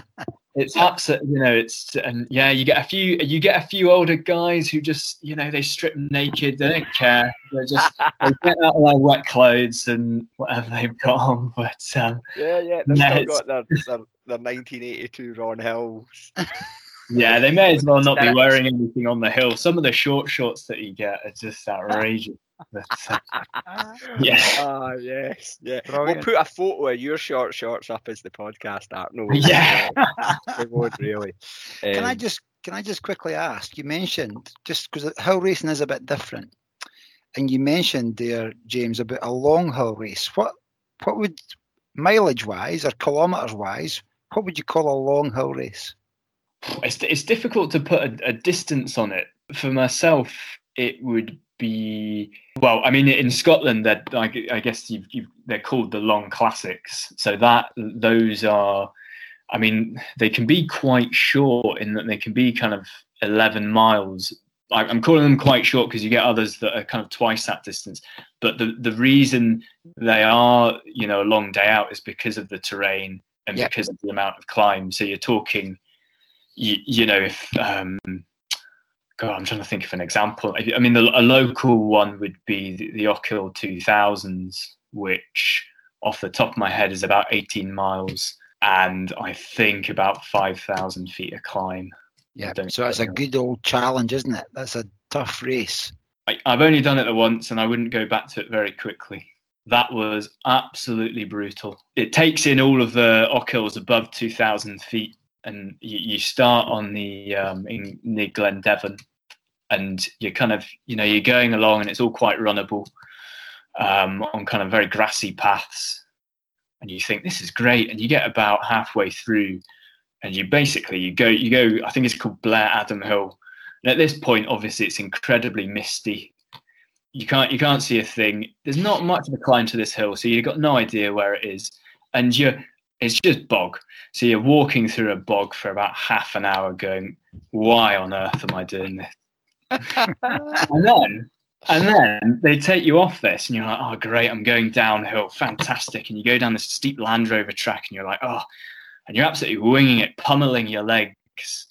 it's upset you know it's and yeah you get a few you get a few older guys who just you know they strip naked they don't care they just they get out of their wet clothes and whatever they've got on but um, yeah yeah they've yeah, still got their, their, their 1982 ron hills. Yeah they may as well not be wearing anything on the hill. Some of the short shorts that you get are just outrageous but, uh. Ah, yes. Yeah. Brilliant. We'll put a photo of your short shorts up as the podcast art. No, yeah. we would really. Um, can I um, just can I just quickly ask? You mentioned just because hill racing is a bit different, and you mentioned there, James, about a long hill race. What what would mileage wise or kilometres wise, what would you call a long hill race? It's it's difficult to put a, a distance on it. For myself, it would be well i mean in scotland that I, I, guess you've, you've, they're called the long classics so that those are i mean they can be quite short in that they can be kind of 11 miles I'm calling them quite short because you get others that are kind of twice that distance. But the the reason they are, you know, a long day out is because of the terrain and yep. because of the amount of climb. So you're talking, you, you know, if um, God, I'm trying to think of an example. I mean, the, a local one would be the, the Ochil 2000s, which off the top of my head is about 18 miles and I think about 5,000 feet of climb. Yeah, so it's a good old challenge, isn't it? That's a tough race. I, I've only done it once and I wouldn't go back to it very quickly. That was absolutely brutal. It takes in all of the Ochils above 2,000 feet and you, you start on the um, in near Glen Devon and you're kind of you know you're going along and it's all quite runnable um, on kind of very grassy paths. And you think this is great. And you get about halfway through and you basically you go you go i think it's called Blairdenon hill. And at this point obviously it's incredibly misty. You can't you can't see a thing. There's not much of a climb to this hill so you've got no idea where it is. And you're it's just bog. So you're walking through a bog for about half an hour going why on earth am i doing this and then and then they take you off this and you're like oh great i'm going downhill fantastic and you go down this steep land rover track and you're like oh and you're absolutely winging it, pummeling your legs,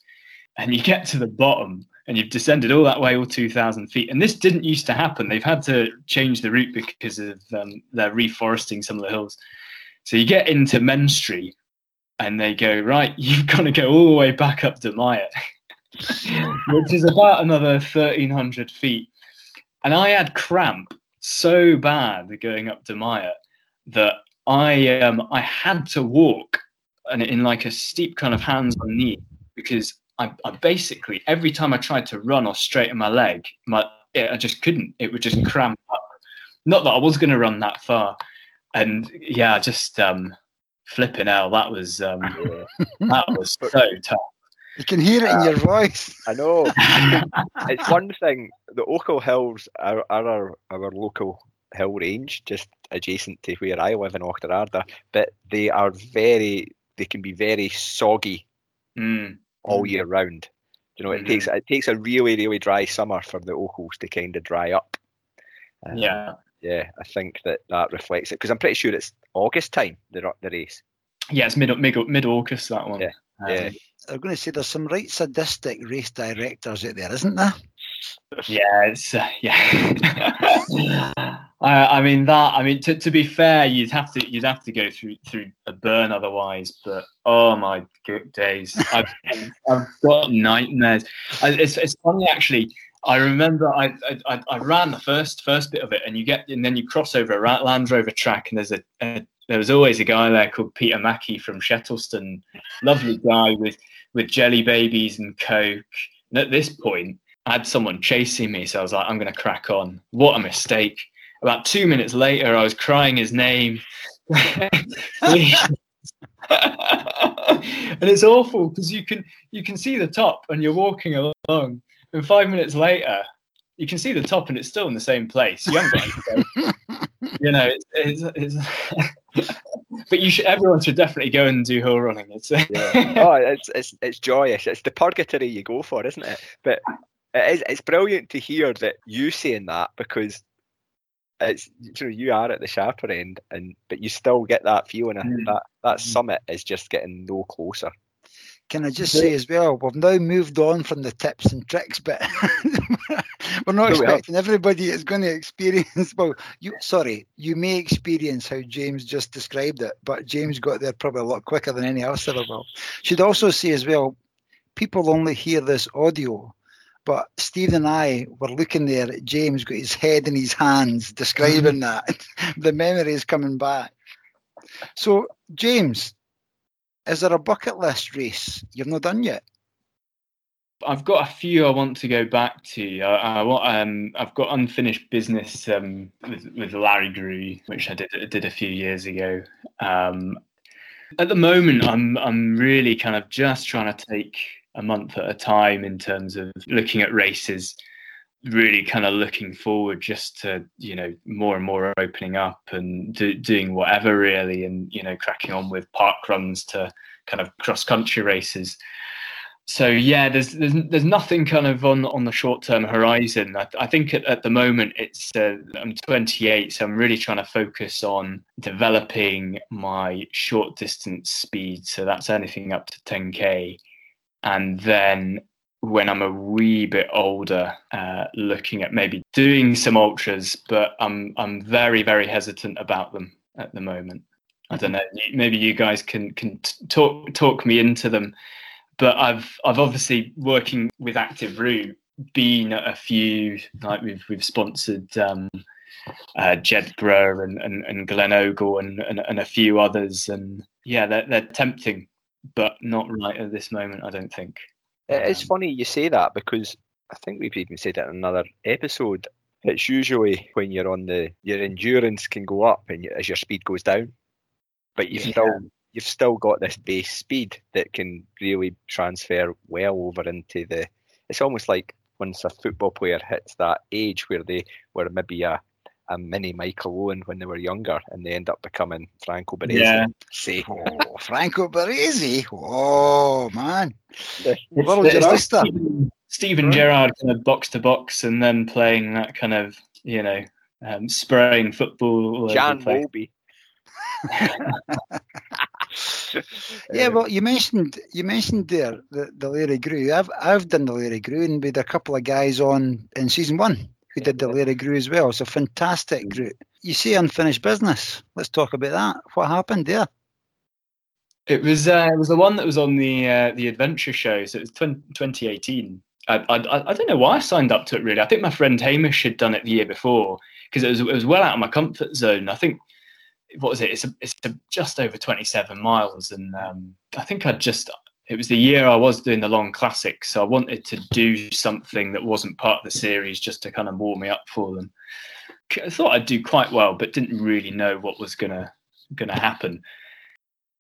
and you get to the bottom and you've descended all that way, all 2,000 feet. And this didn't used to happen. They've had to change the route because of um, they're reforesting some of the hills. So you get into Menstrie and they go, right, you've got to go all the way back up to Maya, which is about another 1,300 feet. And I had cramp so bad going up to Maya that I um, I had to walk and in like a steep kind of hands on knee because I, I, basically every time I tried to run or straighten my leg, my it, I just couldn't. It would just cramp up. Not that I was going to run that far, and yeah, just um, flipping out. That was um, that was so tough. You can hear it in your voice. I know. it's one thing. The Ochil Hills are, are our, our local hill range, just adjacent to where I live in Auchterarder, but they are very they can be very soggy mm. all year round. You know, it mm-hmm. takes it takes a really really dry summer for the ochils to kind of dry up. Um, yeah, yeah, I think that that reflects it because I'm pretty sure it's August time the the race. Yeah, it's mid mid mid August that one. Yeah, um, yeah. I'm going to say there's some right sadistic race directors out there, isn't there? Yeah, it's uh, yeah. I, I mean that. I mean to, to be fair, you'd have to you'd have to go through through a burn otherwise. But oh my good days, I've, I've got nightmares. It's it's funny actually. I remember I, I I ran the first first bit of it, and you get and then you cross over a Land Rover track, and there's a, a there was always a guy there called Peter Mackey from Shettleston, lovely guy with with jelly babies and coke. And at this point, I had someone chasing me, so I was like, I'm going to crack on. What a mistake! About two minutes later, I was crying his name. and it's awful because you can you can see the top and you're walking along, and five minutes later, you can see the top and it's still in the same place. You you know, it's, it's, it's but you should. Everyone should definitely go and do hill running. It's yeah. oh, it's it's it's joyous. It's the purgatory you go for, isn't it? But it is. It's brilliant to hear that you saying that because it's you know you are at the sharper end, and but you still get that feeling. Mm. That that mm. summit is just getting no closer. Can I just say as well, we've now moved on from the tips and tricks bit. We're not expecting everybody is going to experience. Well, you sorry, you may experience how James just described it, but James got there probably a lot quicker than any else ever will. Should also say as well, people only hear this audio but Steve and I were looking there at James, got his head in his hands, describing that. the memory is coming back. So, James, is there a bucket list race you've not done yet? I've got a few I want to go back to. I, I want, um, I've got unfinished business um, with, with Lairig Ghru, which I did did a few years ago. Um, at the moment, I'm I'm really kind of just trying to take a month at a time in terms of looking at races really kind of looking forward just to you know more and more opening up and do, doing whatever really and you know cracking on with park runs to kind of cross country races so yeah, there's, there's there's nothing kind of on on the short term horizon. I, I think at, at the moment it's uh, I'm 28, so I'm really trying to focus on developing my short distance speed. So that's anything up to 10k, and then when I'm a wee bit older, uh, looking at maybe doing some ultras, but I'm I'm very very hesitant about them at the moment. I don't know. Maybe you guys can can talk talk me into them but I've I've obviously working with Active Root been at a few like we've we've sponsored um, uh, Jedburgh and, and, and Glen Ogle and, and, and a few others and yeah they're, they're tempting but not right at this moment I don't think. It's um, funny you say that because I think we've even said it in another episode. It's usually when you're on the your endurance can go up and you, as your speed goes down, but you yeah. still you've still got this base speed that can really transfer well over into the. It's almost like once a football player hits that age where they were maybe a, a mini Michael Owen when they were younger and they end up becoming Franco Baresi. Yeah. Say, oh, Franco Baresi. Oh, man. It's, Steven, Steven Gerrard kind of box to box and then playing that kind of, you know, um, spraying football. Jan Molby. yeah, well, you mentioned you mentioned there the, the Lairig Ghru. I've I've done the Lairig Ghru and with a couple of guys on in season one who did the Lairig Ghru as well. It's a fantastic route. You see unfinished business. Let's talk about that. What happened there? It was uh, it was the one that was on the uh, the adventure show. So it was 20, 2018. I, I, I don't know why I signed up to it really. I think my friend Hamish had done it the year before because it was it was well out of my comfort zone. I think what was it? It's a, it's a just over 27 miles, and um, I think I just it was the year I was doing the long classic, so I wanted to do something that wasn't part of the series just to kind of warm me up for them. I thought I'd do quite well, but didn't really know what was gonna gonna happen.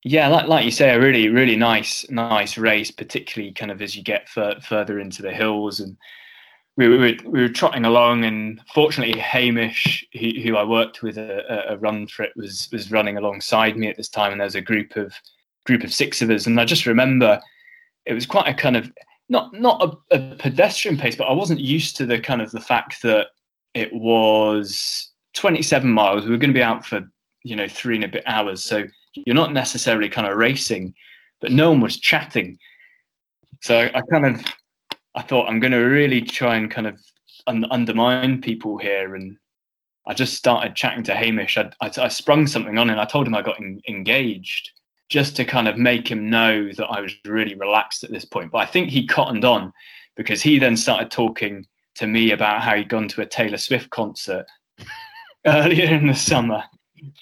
Yeah, like like you say, a really really nice nice race, particularly kind of as you get further into the hills and we were we were trotting along, and fortunately, Hamish, who, who I worked with a, a, run for it, was was running alongside me at this time, and there was a group of group of six of us, and I just remember it was quite a kind of not not a, a pedestrian pace, but I wasn't used to the kind of the fact that it was 27 miles. We were going to be out for you know three and a bit hours, so you're not necessarily kind of racing, but no one was chatting. So I, kind of I thought I'm going to really try and kind of un- undermine people here. And I just started chatting to Hamish. I, I, I sprung something on him. I told him I got in, engaged just to kind of make him know that I was really relaxed at this point. But I think he cottoned on because he then started talking to me about how he'd gone to a Taylor Swift concert earlier in the summer.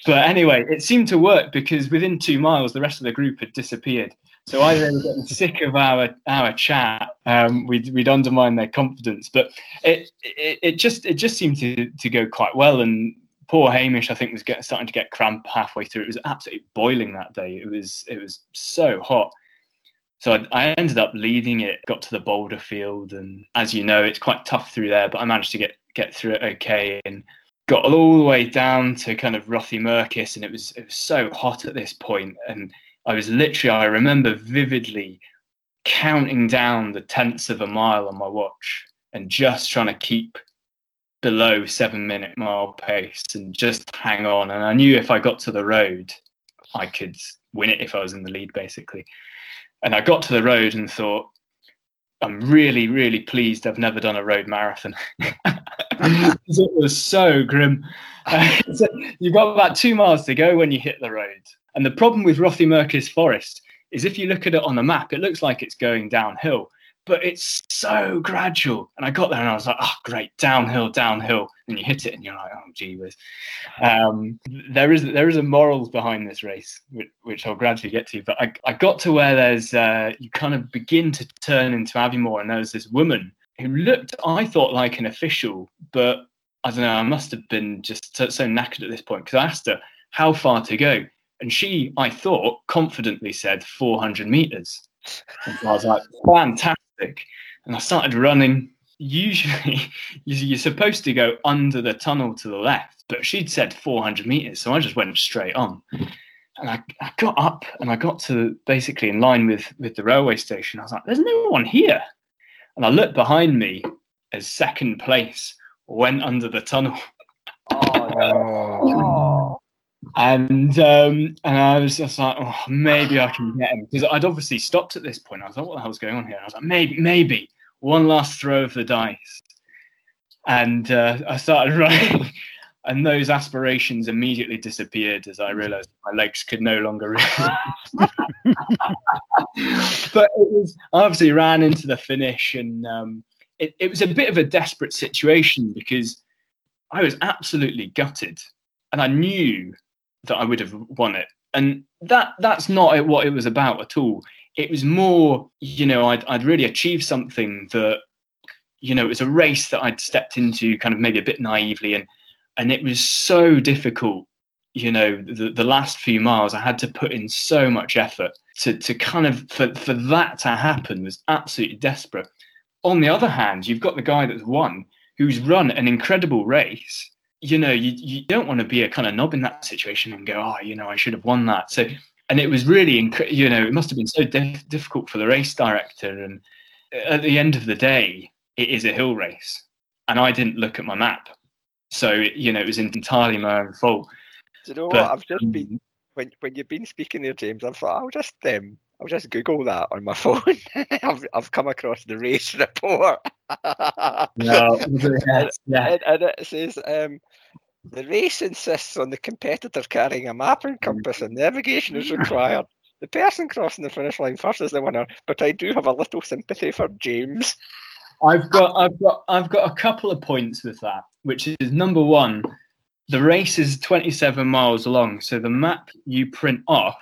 But anyway, it seemed to work because within two miles, the rest of the group had disappeared. So either they were getting sick of our our chat, um, we'd we'd undermine their confidence. But it, it it just it just seemed to to go quite well. And poor Hamish, I think, was getting starting to get cramp halfway through. It was absolutely boiling that day. It was it was so hot. So I, I ended up leading it. Got to the boulder field, and as you know, it's quite tough through there. But I managed to get get through it okay, and got all the way down to kind of Rothy Rothiemurchus, and it was it was so hot at this point, and I was literally, I remember vividly counting down the tenths of a mile on my watch and just trying to keep below seven minute mile pace and just hang on. And I knew if I got to the road, I could win it if I was in the lead, basically. And I got to the road and thought, I'm really, really pleased I've never done a road marathon. it was so grim. So you've got about two miles to go when you hit the road. And the problem with Rothy Rothiemurchus Forest is if you look at it on the map, it looks like it's going downhill, but it's so gradual. And I got there and I was like, oh, great, downhill, downhill. And you hit it and you're like, oh, gee whiz. Um, there is there is a morals behind this race, which, I'll gradually get to. But I, I got to where there's, uh, you kind of begin to turn into Aviemore, and there's this woman who looked, I thought, like an official, but I don't know, I must have been just so, so knackered at this point because I asked her how far to go. And she, I thought, confidently said 400 meters. And I was like, fantastic. And I started running. Usually, you're supposed to go under the tunnel to the left, but she'd said 400 meters. So I just went straight on. and I, I got up and I got to basically in line with with the railway station. I was like, "There's no one here," and I looked behind me as second place went under the tunnel. Oh, And um, and I was just like, oh, maybe I can get him because I'd obviously stopped at this point. I was like, what the hell's going on here? And I was like, maybe, maybe one last throw of the dice. And uh, I started running, and those aspirations immediately disappeared as I realised my legs could no longer. but it was I obviously ran into the finish, and um, it, it was a bit of a desperate situation because I was absolutely gutted, and I knew that I would have won it. And that that's not what it was about at all. It was more, you know, I'd I'd really achieved something that, you know, it was a race that I'd stepped into kind of maybe a bit naively and and it was so difficult, you know, the, the last few miles I had to put in so much effort to to kind of for, for that to happen was absolutely desperate. On the other hand, you've got the guy that's won who's run an incredible race you know, you, you don't want to be a kind of knob in that situation and go, oh, you know, I should have won that. So, and it was really, inc- you know, it must have been so dif- difficult for the race director. And at the end of the day, it is a hill race. And I didn't look at my map. So, you know, it was entirely my own fault. Do you know But- what? I've just been when when you've been speaking there, James. I've thought I'll just um I'll just Google that on my phone. I've I've come across the race report. No, yes, yeah. and, and it says um, the race insists on the competitor carrying a map and compass, and navigation is required. The person crossing the finish line first is the winner, but I do have a little sympathy for James. I've got, I've got, I've got a couple of points with that, which is number one, the race is 27 miles long, so the map you print off,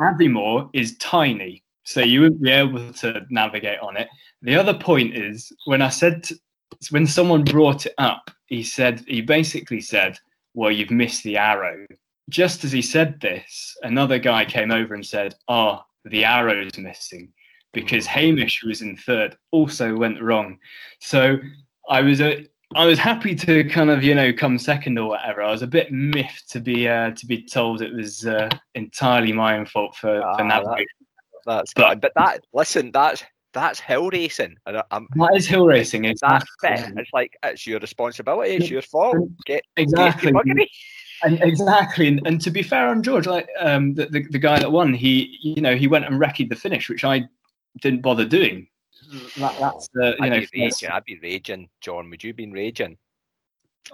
Aviemore is tiny, so you wouldn't be able to navigate on it. The other point is when I said, to, when someone brought it up, he said, he basically said, "Well, you've missed the arrow." Just as he said this, another guy came over and said, "Oh, the arrow's missing." Because Hamish, who was in third, also went wrong. So I was a, I was happy to kind of you know come second or whatever. I was a bit miffed to be uh, to be told it was uh, entirely my own fault for, Ah, for that- That's But- good. But that listen, that's that's hill racing, and I'm That is hill racing. It's that's it. It's like it's your responsibility. It's your fault. Get exactly. Get. And exactly, and, and to be fair on George, like um, the, the the guy that won, he you know he went and wrecked the finish, which I didn't bother doing. That, that's the you I'd know be raging. I'd be raging, John. Would you been raging?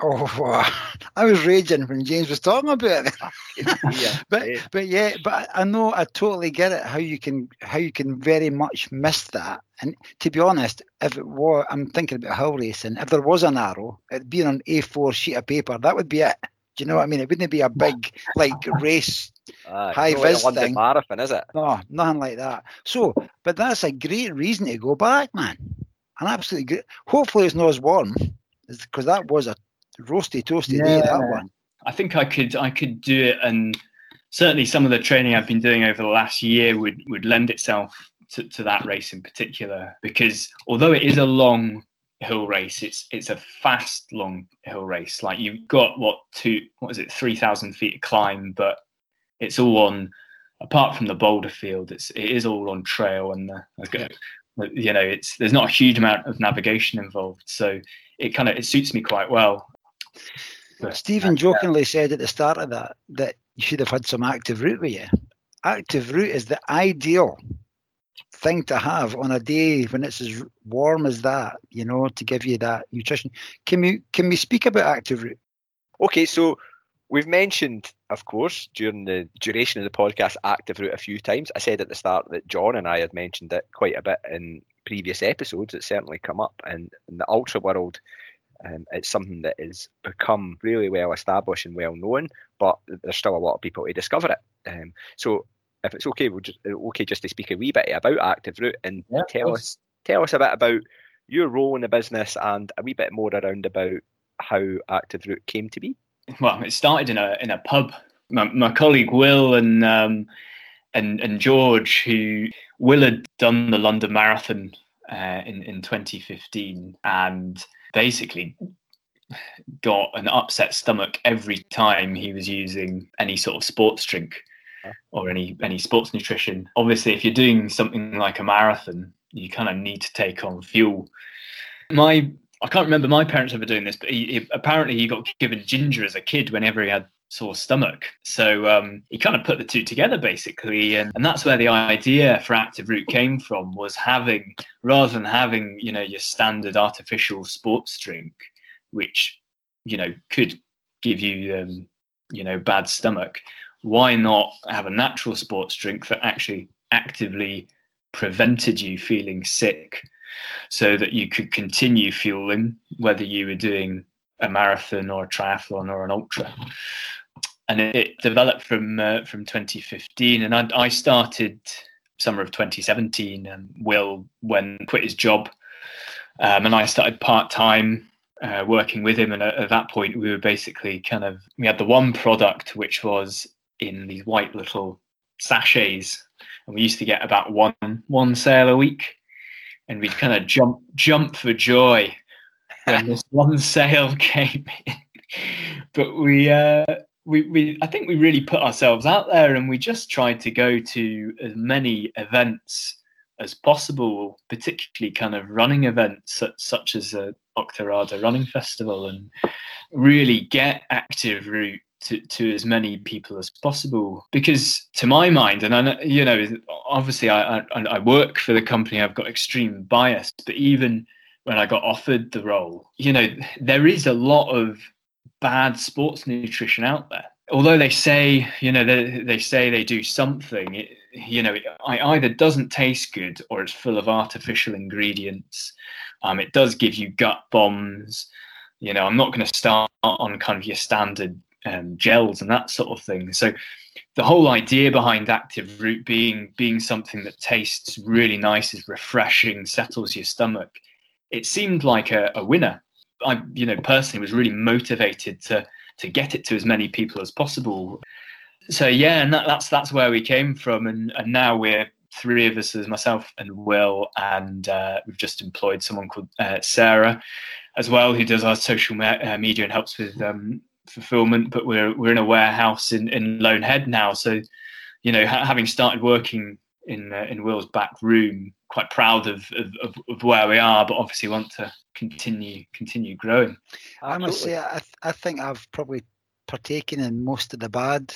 Oh, wow. I was raging when James was talking about it. Yeah. But Yeah. but yeah, but I know I totally get it how you can how you can very much miss that. And to be honest, if it were, I'm thinking about hill racing. If there was an arrow, it'd be on an A4 sheet of paper. That would be it. Do you know what I mean? It wouldn't be a big like race. Aye, High vis thing. marathon, is it? No, nothing like that. So, but that's a great reason to go back, man. An absolutely great. Hopefully, it's not as warm, because that was a roasty toasty day. That Yeah. one. I think I could I could do it, and certainly some of the training I've been doing over the last year would would lend itself to, to that race in particular. Because although it is a long hill race, it's it's a fast long hill race. Like you've got what two what is it three thousand feet of climb, but it's all on. Apart from the boulder field, it's it is all on trail, and the, you know it's there's not a huge amount of navigation involved, so it kind of it suits me quite well. Stephen jokingly said at the start of that that you should have had some active root with you. Active root is the ideal thing to have on a day when it's as warm as that, you know, to give you that nutrition. Can we can we speak about active root? Okay, so we've mentioned, of course, during the duration of the podcast, active root a few times. I said at the start that John and I had mentioned it quite a bit in previous episodes. It's certainly come up, and in the ultra world, um, it's something that has become really well established and well known. But there's still a lot of people to discover it. Um, so, if it's okay, we'll just okay just to speak a wee bit about active root and Yeah, tell us tell us a bit about your role in the business and a wee bit more around about how active root came to be. well, it started in a in a pub. My, my colleague Will and um, and and George, who Will had done the London Marathon uh, in in 2015, and basically got an upset stomach every time he was using any sort of sports drink. or any any sports nutrition. Obviously, if you're doing something like a marathon, you kind of need to take on fuel. My I can't remember my parents ever doing this, but he, he, apparently he got given ginger as a kid whenever he had sore stomach. So um, he kind of put the two together basically, and, and that's where the idea for Active Root came from. Was having rather than having you know your standard artificial sports drink, which you know could give you um, you know bad stomach. Why not have a natural sports drink that actually actively prevented you feeling sick? so that you could continue fueling whether you were doing a marathon or a triathlon or an ultra. And it, developed from uh, from 2015, and I, I, started summer of 2017. And Will, when quit his job, um, and I started part time uh, working with him. And at, at that point, we were basically kind of we had the one product which was in these white little sachets, and we used to get about one one sale a week and we'd kind of jump jump for joy when this one sale came in. but we uh, we we I think we really put ourselves out there and we just tried to go to as many events as possible, particularly kind of running events such, such as the Auchterarder Running Festival and really get active root to, to as many people as possible. Because to my mind and I you know obviously I, I, I work for the company I've got extreme bias but even when I got offered the role you know there is a lot of bad sports nutrition out there although they say you know they, they say they do something it, you know it either doesn't taste good or it's full of artificial ingredients um, it does give you gut bombs you know i'm not going to start on kind of your standard um, gels and that sort of thing. So the whole idea behind active root being being something that tastes really nice, is refreshing, settles your stomach. It seemed like a, a winner. I, you know, personally was really motivated to to get it to as many people as possible. So yeah, and that, that's that's where we came from, and and now we're three of us, as myself and Will, and uh, we've just employed someone called uh, Sarah as well, who does our social me- uh, media and helps with um, fulfillment, but we're we're in a warehouse in in Loanhead now. So, you know, ha- having started working in uh, in Will's back room, quite proud of, of, of where we are, but obviously want to continue continue growing. I must say, I th- I think I've probably partaken in most of the bad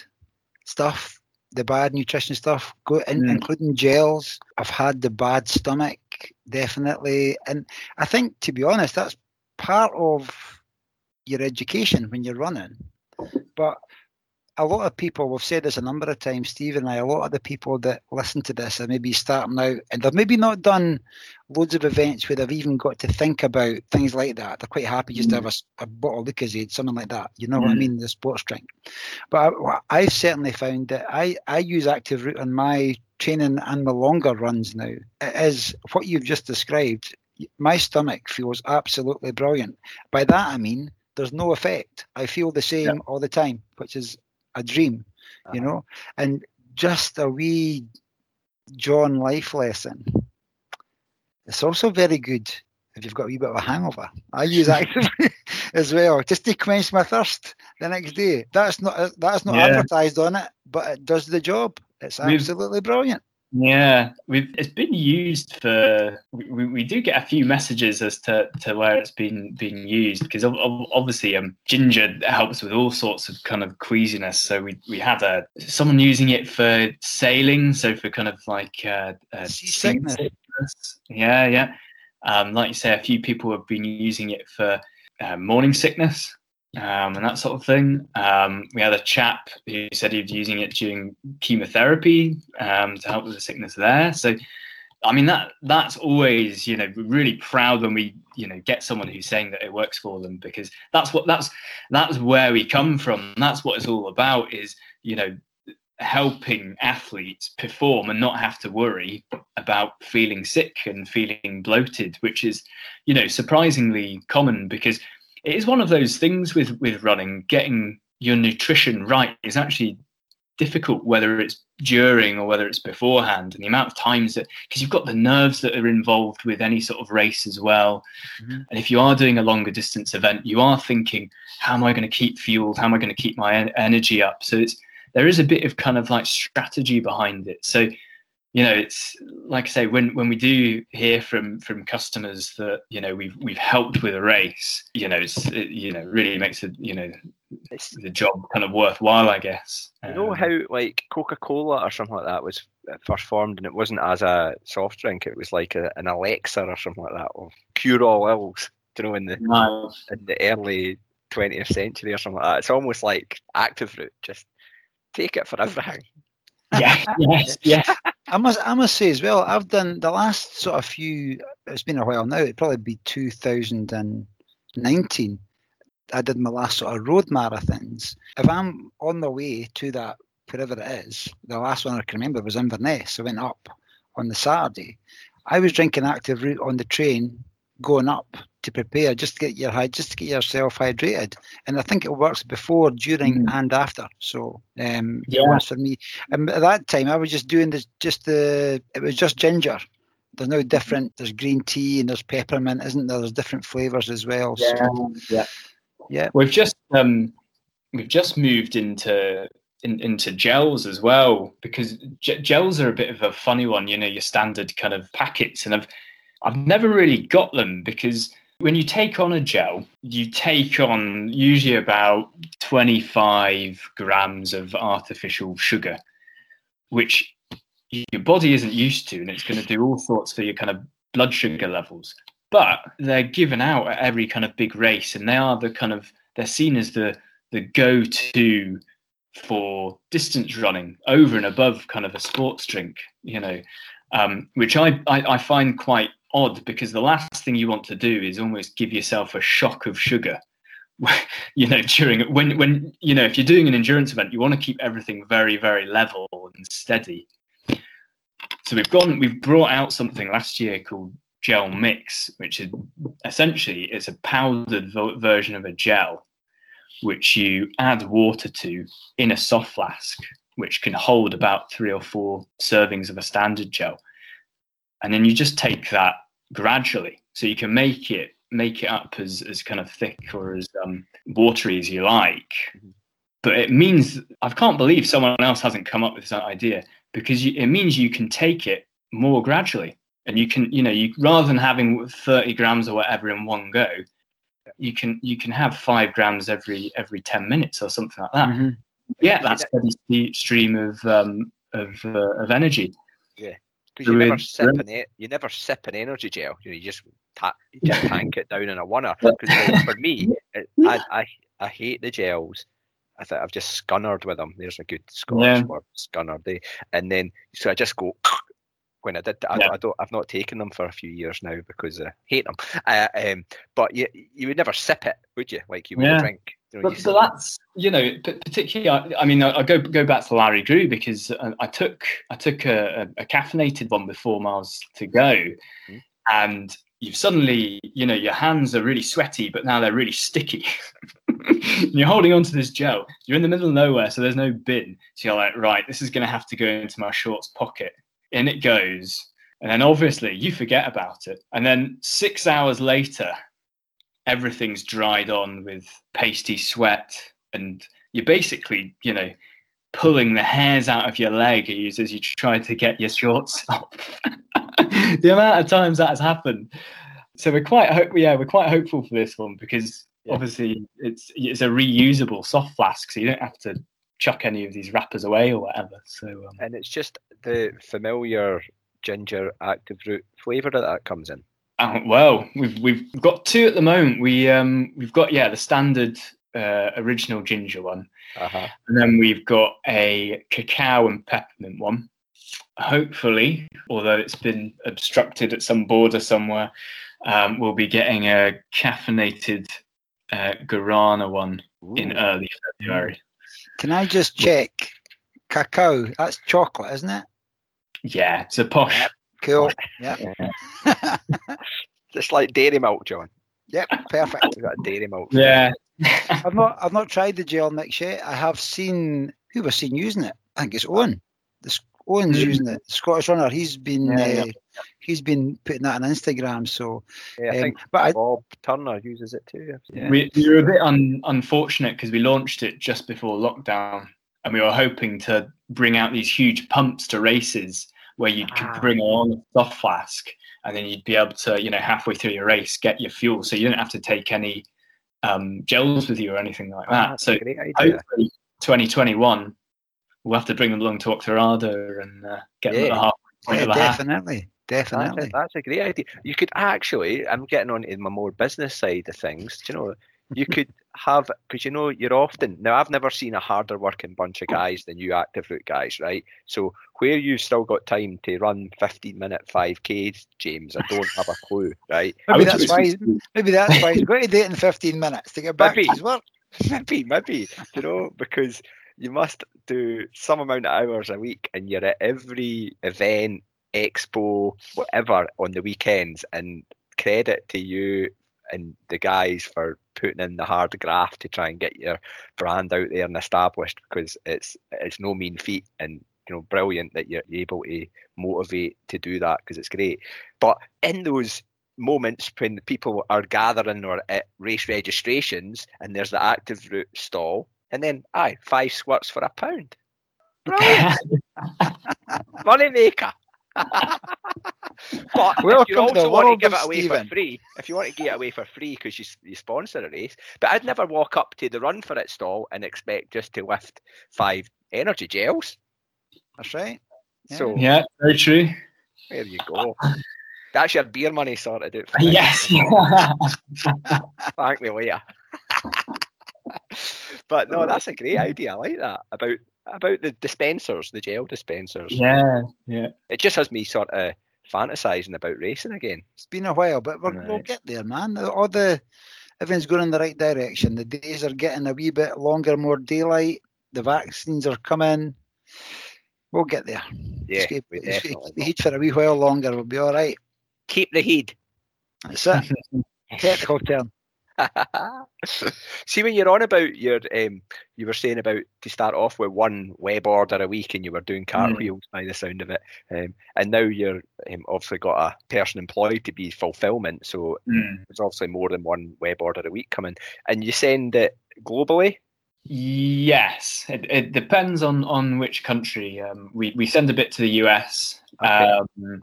stuff. The bad nutrition stuff, go in, mm. including gels. I've had the bad stomach, definitely, and I think, to be honest, that's part of your education when you're running. But a lot of people, we've said this a number of times, Steve and I, a lot of the people that listen to this are maybe starting out and they've maybe not done loads of events where they've even got to think about things like that. They're quite happy just mm. to have a, a bottle of Lucozade, something like that. You know mm. what I mm. mean? The sports drink. But I, have certainly found that I, I use Active Root on my training and my longer runs now. It is what you've just described. My stomach feels absolutely brilliant. By that I mean there's no effect. I feel the same yeah. all the time, which is a dream, uh-huh. you know. And just a wee John life lesson. It's also very good if you've got a wee bit of a hangover. I use active as well, just to quench my thirst the next day. That's not that's not yeah. advertised on it, but it does the job. It's absolutely We've, brilliant. Yeah, we've it's been used for. We, we do get a few messages as to, to where it's been being used because obviously um ginger helps with all sorts of kind of queasiness. So we we had a someone using it for sailing, so for kind of like uh, uh sickness. Yeah, yeah. Um, like you say, a few people have been using it for uh, morning sickness um, and that sort of thing. Um, we had a chap who said he was using it during chemotherapy um, to help with the sickness there. So, I mean that that's always you know really proud when we you know get someone who's saying that it works for them because that's what that's that's where we come from. That's what it's all about. Is you know helping athletes perform and not have to worry about feeling sick and feeling bloated, which is you know surprisingly common because it is one of those things with with running getting your nutrition right is actually difficult whether it's during or whether it's beforehand and the amount of times that because you've got the nerves that are involved with any sort of race as well mm-hmm. and if you are doing a longer distance event you are thinking how am i going to keep fueled how am i going to keep my en- energy up so it's there is a bit of kind of like strategy behind it. So you know it's like i say when when we do hear from from customers that you know we've we've helped with a race you know it's it, you know really makes it you know the job kind of worthwhile i guess you know um, how like coca-cola or something like that was first formed and it wasn't as a soft drink it was like a, an elixir or something like that of cure all ills you know in the nice. in the early 20th century or something like that it's almost like active root just take it for everything yeah, yes, yeah. I must, I must say as well. I've done the last sort of few. It's been a while now. It'd probably be 2019. I did my last sort of road marathons. If I'm on the way to that, wherever it is, the last one I can remember was Inverness. I went up on the Saturday. I was drinking active root on the train going up to prepare just to get your just to get yourself hydrated. And i think it works before during mm. and after. So um yeah. for me. And at that time i was just doing this just the it was just ginger. There's no different. There's green tea and there's peppermint isn't there? There's different flavors as well. Yeah so, yeah yeah. we've just um we've just moved into in, into gels as well because gels are a bit of a funny one you know your standard kind of packets. And i've I've never really got them because when you take on a gel, you take on usually about 25 grams of artificial sugar, which your body isn't used to, and it's going to do all sorts for your kind of blood sugar levels. But they're given out at every kind of big race, and they are the kind of they're seen as the the go-to for distance running over and above kind of a sports drink, you know, um, which I, I, I find quite odd because the last thing you want to do is almost give yourself a shock of sugar. You know during when when you know if you're doing an endurance event you want to keep everything very very level and steady. So we've gone we've brought out something last year called gel mix which is essentially it's a powdered vo- version of a gel which you add water to in a soft flask which can hold about three or four servings of a standard gel and then you just take that gradually. So you can make it make it up as, as kind of thick or as um, watery as you like. Mm-hmm. but it means i can't believe someone else hasn't come up with that idea because you, it means you can take it more gradually. And you can you know you rather than having 30 grams or whatever in one go you can you can have five grams every every 10 minutes or something like that. Mm-hmm. yeah that's steady stream of um of uh, of energy. Yeah because you never sip an you never sip an energy gel. You know, you just ta- you just tank it down in a oneer. Because for me, it, I, I I hate the gels. I think I've just scunnered with them. There's a good Scottish yeah. word, scunnered. They, and then so I just go when I did. I, yeah. I, don't. I've not taken them for a few years now because I hate them. Uh, um, but you you would never sip it, would you? Like you would yeah. drink you know, so that's you know particularly. I, I mean, I, I, go go back to Lairig Ghru because I, I took I took a, a, caffeinated one before miles to go, mm-hmm. and you've suddenly you know your hands are really sweaty, but now they're really sticky. you're holding onto this gel. You're in the middle of nowhere, so there's no bin. So you're like, right, this is going to have to go into my shorts pocket. In it goes, and then obviously you forget about it, and then six hours later everything's dried on with pasty sweat and you're basically you know pulling the hairs out of your leg as you try to get your shorts off. The amount of times that has happened. So we're quite hope yeah we're quite hopeful for this one because yeah. obviously it's it's a reusable soft flask so you don't have to chuck any of these wrappers away or whatever so um, and it's just the familiar ginger active root flavor that that comes in uh, well, we've we've got two at the moment. We um we've got yeah the standard uh, original ginger one, uh-huh. and then we've got a cacao and peppermint one. Hopefully, although it's been obstructed at some border somewhere, um, we'll be getting a caffeinated uh, guarana one Ooh. in early February. Can I just check? Cacao, that's chocolate, isn't it? Yeah, it's a posh Cool. Yeah. Just like dairy milk, John. Yep, perfect. We've got dairy milk. Yeah. I've not I've not tried the gel mix yet. I have seen who was seen using it. I think it's Owen. This Owen's mm using it. Scottish runner. He's been yeah, uh, yeah. he's been putting that on Instagram. So yeah, I um, think but Bob I, Turner uses it too. Yeah. We, we were a bit un, unfortunate because we launched it just before lockdown and we were hoping to bring out these huge pumps to races where you could Ah. bring along a soft flask, and then you'd be able to, you know, halfway through your race, get your fuel, so you don't have to take any um, gels with you or anything like Ah, that. that's So a great idea. hopefully, 2021, we'll have to bring them along to Oxerada and uh, get them at the half point Yeah, of the half. definitely, That's a, definitely. that's a great idea. You could actually, I'm getting on in my more business side of things. Do you know, you could have, because you know, you're often, now I've never seen a harder working bunch of guys than you active root guys, right? So where you've still got time to run 15 minute 5Ks, James, I don't have a clue, right? Maybe that's why. Maybe that's why he's going to do it in 15 minutes to get back Maybe. to his work. maybe, maybe, you know, because you must do some amount of hours a week and you're at every event, expo, whatever on the weekends. And credit to you and the guys for putting in the hard graft to try and get your brand out there and established because it's it's no mean feat and you know brilliant that you're able to motivate to do that because it's great. But in those moments when people are gathering or at race registrations and there's the active root stall and then aye five squirts for a pound brilliant money maker but if Welcome you to also want to give it away Stephen. for free if you want to give it away for free because you, s- you sponsor a race but I'd never walk up to the Run4It stall and expect just to lift five energy gels That's right. Yeah. so Yeah, very true. there you go that's your beer money sorted out for Yes. year. Thank me later. But no, that's a great idea. I like that about about the dispensers, the gel dispensers. yeah, yeah. It just has me sort of fantasizing about racing again. It's been a while, but we're, we'll get there, man. All the everything's going in the right direction. The days are getting a wee bit longer, more daylight. The vaccines are coming. We'll get there. Yeah, keep, we keep definitely the heat for a wee while longer. We'll be all right. Keep the heat. That's it. Technical term. See when you're on about your um you were saying about to start off with one web order a week and you were doing cartwheels by the sound of it. Um, and now you're um, obviously got a person employed to be fulfillment, so Mm. there's obviously more than one web order a week coming. And you send it globally? Yes, it, it depends on on which country. Um, we we send a bit to the US, Okay. um,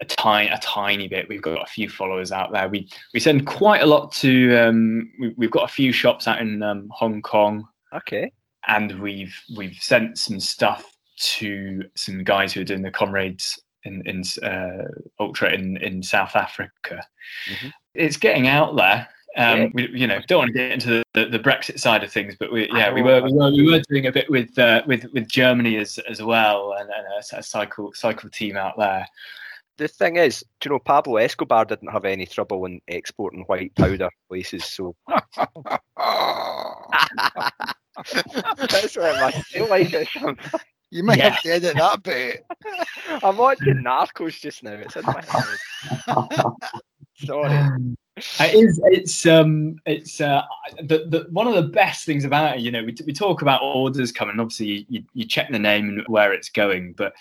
a tiny a tiny bit. We've got a few followers out there. We we send quite a lot to. Um, we, we've got a few shops out in um, Hong Kong, Okay. and we've we've sent some stuff to some guys who are doing the comrades in in uh, ultra in in South Africa. Mhm. It's getting out there. Um, Yeah. we, you know, don't want to get into the, the, the Brexit side of things, but we, yeah, we were, we were we were doing a bit with uh, with with Germany as as well, and, and a, a cycle cycle team out there. The thing is, do you know, Pablo Escobar didn't have any trouble in exporting white powder places, so that's what it must feel like. or. You might Yeah. have to edit that bit. I'm watching Narcos just now. It's in my head. Sorry. It is. It's um. It's uh. The, the one of the best things about it, you know, we, we talk about orders coming. Obviously, you, you check the name and where it's going. But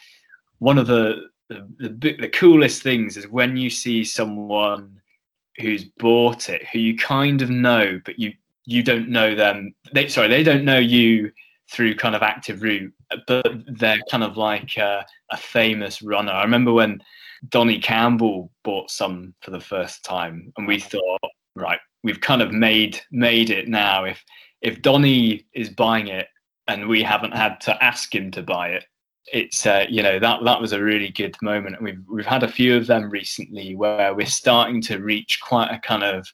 one of the the, the the coolest things is when you see someone who's bought it, who you kind of know, but you you don't know them. They sorry, they don't know you through kind of active root, but they're kind of like a, a famous runner. I remember when Donnie Campbell bought some for the first time, and we thought, right, we've kind of made made it now. If if Donnie is buying it and we haven't had to ask him to buy it, it's uh, you know that that was a really good moment. And we've we've had a few of them recently where we're starting to reach quite a kind of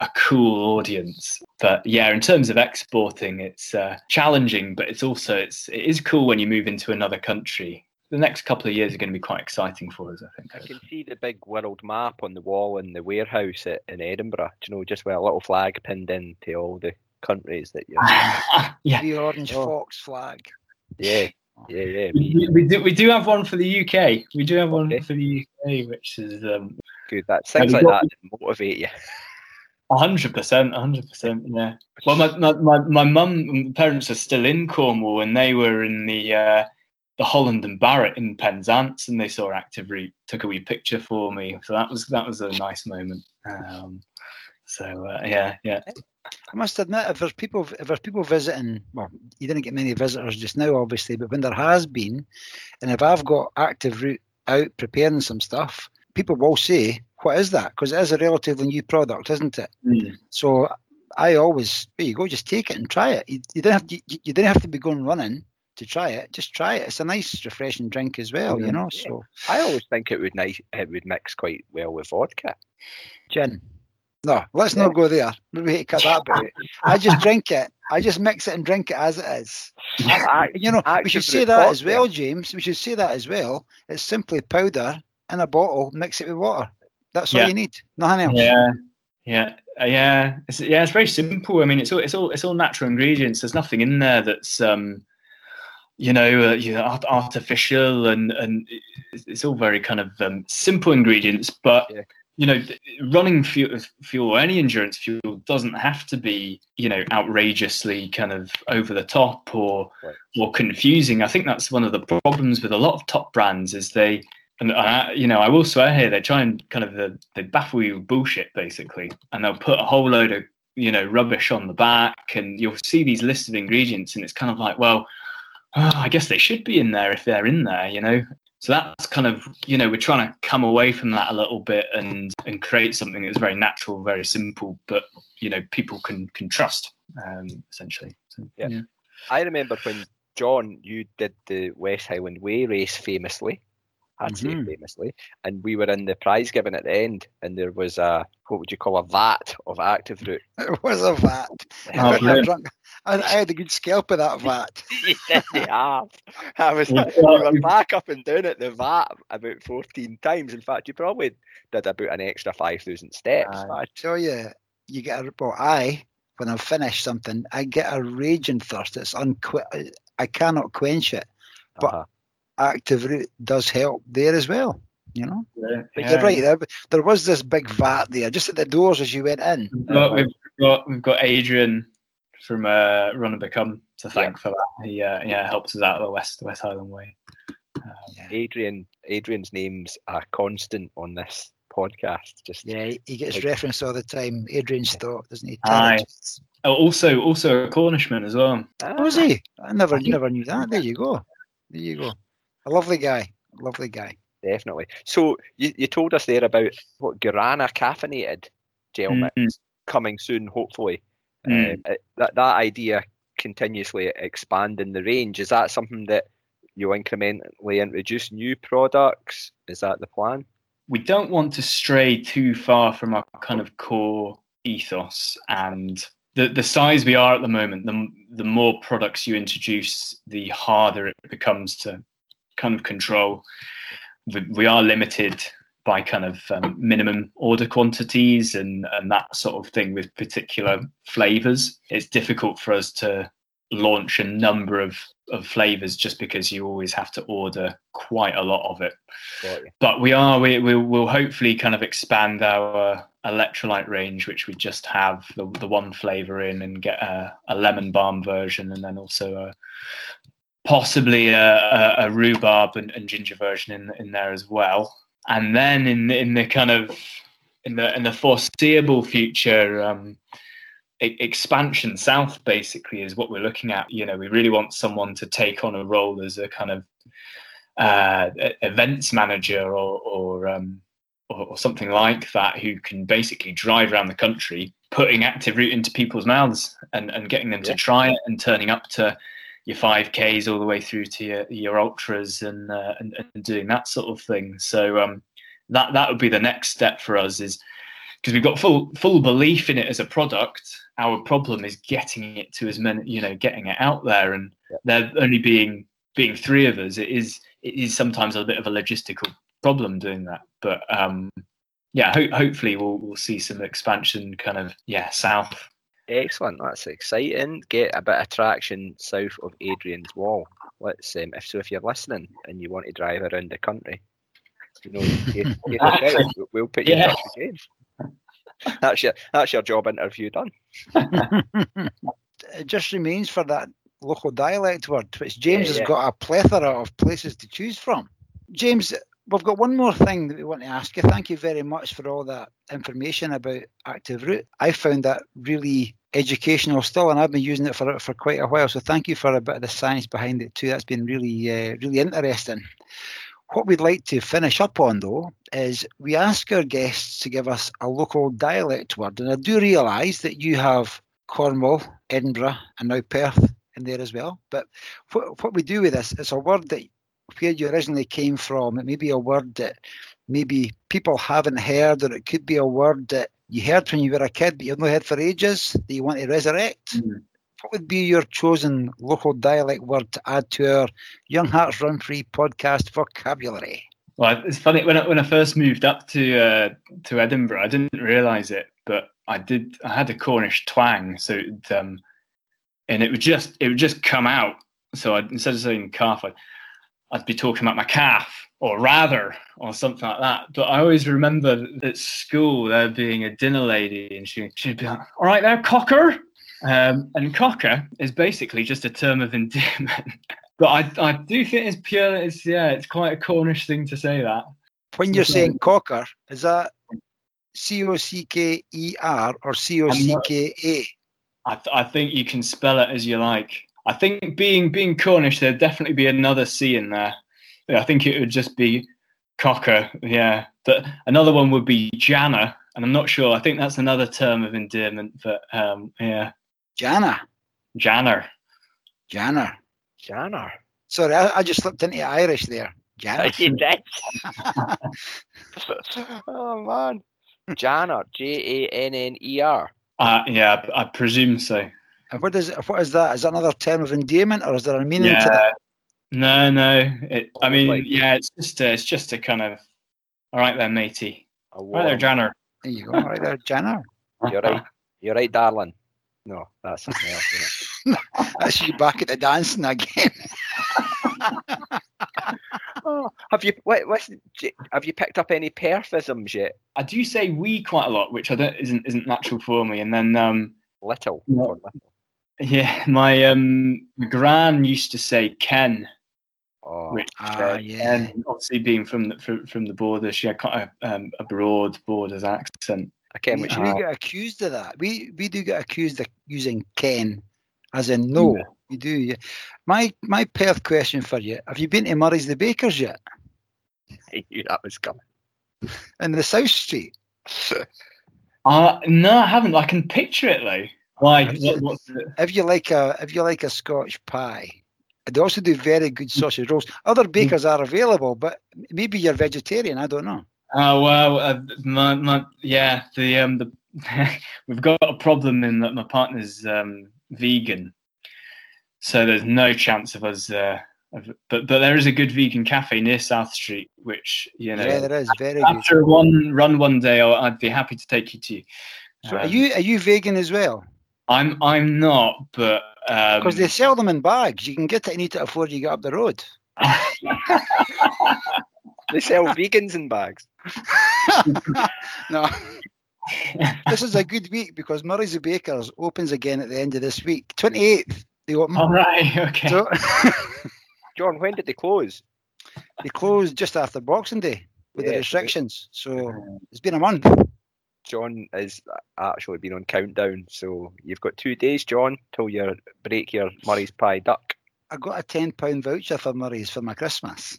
a cool audience. But yeah, in terms of exporting, it's uh, challenging, but it's also it's it is cool when you move into another country. The next couple of years are going to be quite exciting for us, I think. I can see the big world map on the wall in the warehouse at, in Edinburgh. Do you know, just with a little flag pinned into all the countries that you're. yeah, The orange Oh. fox flag. Yeah, yeah, yeah. we, we do we do have one for the UK. We do have one Okay. for the UK, which is um Good. That things like got- that to motivate you. hundred percent, hundred percent. Yeah. Well, my my my my mum parents are still in Cornwall, and they were in the uh, the Holland and Barrett in Penzance, and they saw Active Root, took a wee picture for me. So that was that was a nice moment. Um, so uh, yeah, yeah. I must admit, if there's people, if there's people visiting, well, you didn't get many visitors just now, obviously, but when there has been, and if I've got active root out preparing some stuff, people will say, "What is that?" Because it is a relatively new product, isn't it? Mm. So I always, there you go, just take it and try it. You, you don't have to, you, you don't have to be going running to try it. Just try it. It's a nice, refreshing drink as well, you know. Yeah. So I always think it would nice it would mix quite well with vodka. gin. No, let's not go there. Maybe we cut that bit. I just drink it. I just mix it and drink it as it is. I- You know, we should say that as cocktail. well, James. We should say that as well. It's simply powder in a bottle, mix it with water. That's all Yeah. you need. Nothing else. Yeah, yeah, uh, yeah. It's, yeah, it's very simple. I mean, it's all it's all it's all natural ingredients. There's nothing in there that's um, you know, uh, you know artificial, and and it's, it's all very kind of um, simple ingredients. But Yeah. You know, running fuel, fuel or any endurance fuel doesn't have to be you know outrageously kind of over the top or Right. or confusing. I think that's one of the problems with a lot of top brands is they and I, you know, I will swear here, they try and kind of uh, they baffle you with bullshit basically, and they'll put a whole load of you know rubbish on the back, and you'll see these lists of ingredients, and it's kind of like, well, oh, I guess they should be in there if they're in there, you know. So that's kind of you know we're trying to come away from that a little bit and and create something that's very natural, very simple, but you know people can can trust um, essentially. So, Yeah. I remember when John, you did the West Highland Way race famously. I'd say Mhm. famously, and we were in the prize giving at the end, and there was a what would you call a vat of active root. It was a vat. Oh, I, I, I had a good scalp of that vat. you did have. I was Yeah, we well, were back up and down at the vat about fourteen times. In fact, you probably did about an extra five thousand steps. Aye. I tell you, you get a well, I when I've finished something, I get a raging thirst. It's unqu- I cannot quench it. But Uh-huh. Active root does help there as well. You know, yeah, but yeah. you're right. There, there was this big vat there, just at the doors as you went in. We've got, we've got we've got Adrian from uh, Run and Become to thank for that. He uh, yeah helps us out of the West West Highland Way. Um, Adrian, Adrian's name's are constant on this podcast. Just Yeah, he- he gets Like- referenced all the time. Adrian Stott, doesn't he? Aye. Oh, also also a Cornishman as well. Oh, was he? I never, I never knew that. There you go. There you go. A lovely guy. A lovely guy. Definitely. So you, you told us there about what Guarana caffeinated gel Mhm. mix coming soon, hopefully. Mm. Um, that that idea continuously expanding the range is that something that you incrementally introduce new products? Is that the plan? we don't want to stray too far from our kind of core ethos and the, the size we are at the moment the, the more products you introduce the harder it becomes to kind of control we are limited by kind of um, minimum order quantities and, and that sort of thing with particular flavors. It's difficult for us to launch a number of, of flavors just because you always have to order quite a lot of it. You. but we are we we will hopefully kind of expand our electrolyte range which we just have the, the one flavor in and get a, a lemon balm version and then also a possibly a, a, a rhubarb and, and ginger version in in there as well and then in in the kind of in the in the foreseeable future um expansion south basically is what we're looking at you know we really want someone to take on a role as a kind of uh, events manager or or, um, or or something like that who can basically drive around the country putting active root into people's mouths and, and getting them Yeah. to try it and turning up to your 5ks all the way through to your, your ultras and, uh, and and doing that sort of thing. So um that that would be the next step for us is because we've got full full belief in it as a product. Our problem is getting it to as many you know getting it out there and Yeah. there only being being three of us it is it is sometimes a bit of a logistical problem doing that. But um yeah ho- hopefully we'll we'll see some expansion kind of yeah south Excellent. That's exciting. Get a bit of traction south of Adrian's Wall. Let's um, if so if you're listening and you want to drive around the country, you know, give a. We'll- We'll put you in Yeah. touch with James. That's your that's your job interview done. it just remains for that local dialect word, which James Yeah, has got a plethora of places to choose from. James, we've got one more thing that we want to ask you. Thank you very much for all that information about Active Root. I found that really educational still, and I've been using it for for quite a while. So thank you for a bit of the science behind it too. That's been really uh, really interesting. What we'd like to finish up on though is we ask our guests to give us a local dialect word, and I do realise that you have Cornwall, Edinburgh, and now Perth in there as well. But what, what we do with this, it's a word that where you originally came from. It may be a word that maybe people haven't heard, or it could be a word that you heard when you were a kid, but you've not heard for ages that you want to resurrect. Mm. What would be your chosen local dialect word to add to our Young Hearts Run Free podcast vocabulary? Well, it's funny when I, when I first moved up to uh, to Edinburgh, I didn't realise it, but I did. I had a Cornish twang, so it, um, and it would just it would just come out. So I'd, instead of saying calf, I'd, I'd be talking about my calf, or rather, or something like that. But I always remember at school there being a dinner lady, and she she'd be like, "All right, there, cocker," um, and cocker is basically just a term of endearment. but I I do think it's pure. It's yeah, it's quite a Cornish thing to say that. When you're saying cocker, is that C O C K E R or C O C K A? I, th- I think you can spell it as you like. I think being being Cornish, there'd definitely be another C in there. I think it would just be cocker. Yeah, but another one would be Jana, and I'm not sure. I think that's another term of endearment. But um, yeah, Jana, Janner, Janner, Janner. Sorry, I, I just slipped into Irish there. Janner. Oh man, Janner, J A N N E R. Uh, yeah, I presume so. And what is what is that? Is that another term of endearment, or is there a meaning yeah. to that? No, no. It, I mean, like, yeah, it's just a, it's just a kind of all right there, matey. All right there, Janner. There you go. All right there, Janner. You're right. You're right, darling. No, that's something else. that's you back at the dancing again. oh, have you what, what's, have you picked up any Perthisms yet? I do say we quite a lot, which I don't isn't isn't natural for me. And then um, little, little. Yeah, my um, gran used to say Ken. Oh, which, ah, uh, yeah. obviously, being from the from, from the border, she had quite a, um, a broad borders accent. Ken, which we, get accused of that. We we do get accused of using Ken, as in no. Yeah. You do. Yeah. My my Perth question for you: Have you been to Murray's the Bakers yet? I knew that was coming. In the South Street. uh no, I haven't. I can picture it though. Why? What, if you like a if you like a Scotch pie, they also do very good sausage rolls. Other bakers are available, but maybe you're vegetarian. I don't know. Oh well, uh, my, my, yeah, the um the we've got a problem in that my partner's um, vegan, so there's no chance of us. Uh, of, but but there is a good vegan cafe near South Street, which you know. Yeah, there is very after good. one run one day, i would be happy to take you to. So um, are you are you vegan as well? I'm I'm not, but because um, they sell them in bags, you can get it and eat it before you get up the road. they sell vegans in bags. no. this is a good week because Murray's the Bakers opens again at the end of this week. 28th, they open. All right, okay. So, John, when did they close? They closed just after Boxing Day with yeah, the restrictions. So it's been a month. John has actually been on countdown. So you've got two days, John, till you break your Murray's Pie duck. I got a ten pound voucher for Murray's for my Christmas.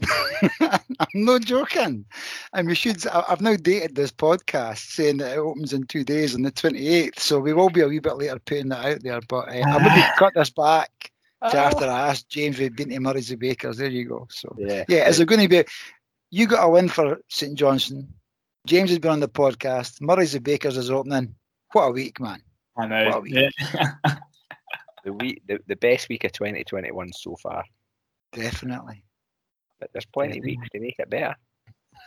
I'm not joking. And we should. I've now dated this podcast saying that it opens in two days on the 28th. So we will be a wee bit later putting that out there. But uh, I'm going to cut this back to after I asked James we've been to Murray's the Bakers. There you go. So yeah, yeah is it going to be? You got a win for St Johnstone. James has been on the podcast. Murray's the Bakers is opening. What a week, man. I know. Yeah. the week, the, the best week of 2021 so far. Definitely. But there's plenty of weeks to make it better.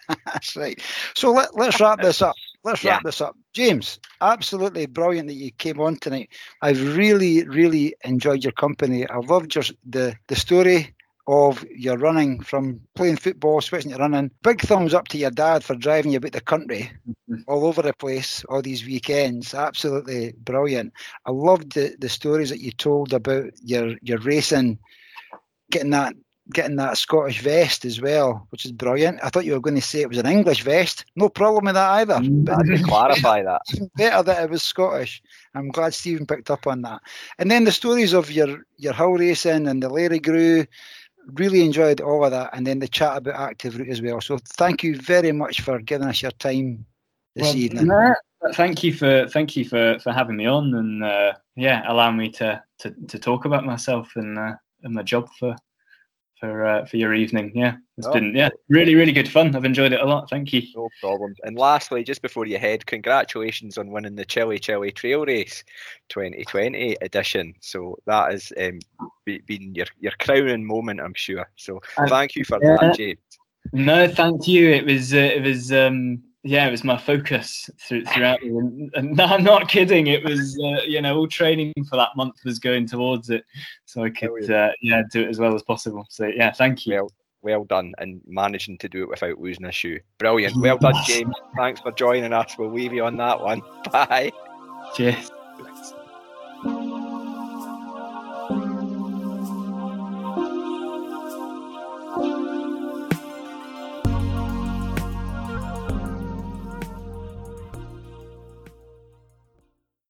That's right. So let, let's wrap this up. Let's wrap this up. James, absolutely brilliant that you came on tonight. I've really, really enjoyed your company. I loved your the the story of your running from playing football, switching to running. Big thumbs up to your dad for driving you about the country mm-hmm. all over the place all these weekends. Absolutely brilliant. I loved the, the stories that you told about your, your racing, getting that getting that Scottish vest as well, which is brilliant. I thought you were going to say it was an English vest. No problem with that either. I to clarify that. Better that it was Scottish. I'm glad Stephen picked up on that. And then the stories of your your hull racing and the Lairig Ghru, really enjoyed all of that. And then the chat about active root as well. So thank you very much for giving us your time this well, evening. thank you for thank you for for having me on and uh, yeah, allowing me to to to talk about myself and uh, and my job for for uh, for your evening. Yeah, it's oh. been yeah really really good fun. I've enjoyed it a lot. Thank you. No problems. And lastly, just before you head, congratulations on winning the Chili Chili Trail Race 2020 edition. So that has um, been your your crowning moment, I'm sure. So thank you for yeah. that, James. No, thank you. It was uh, it was um, yeah, it was my focus through, throughout. And, and I'm not kidding. It was, uh, you know, all training for that month was going towards it, so I could, uh, yeah, do it as well as possible. So yeah, thank you. Well, well done, and managing to do it without losing a shoe. Brilliant. Well done, James. Thanks for joining us. We'll leave you on that one. Bye. Cheers.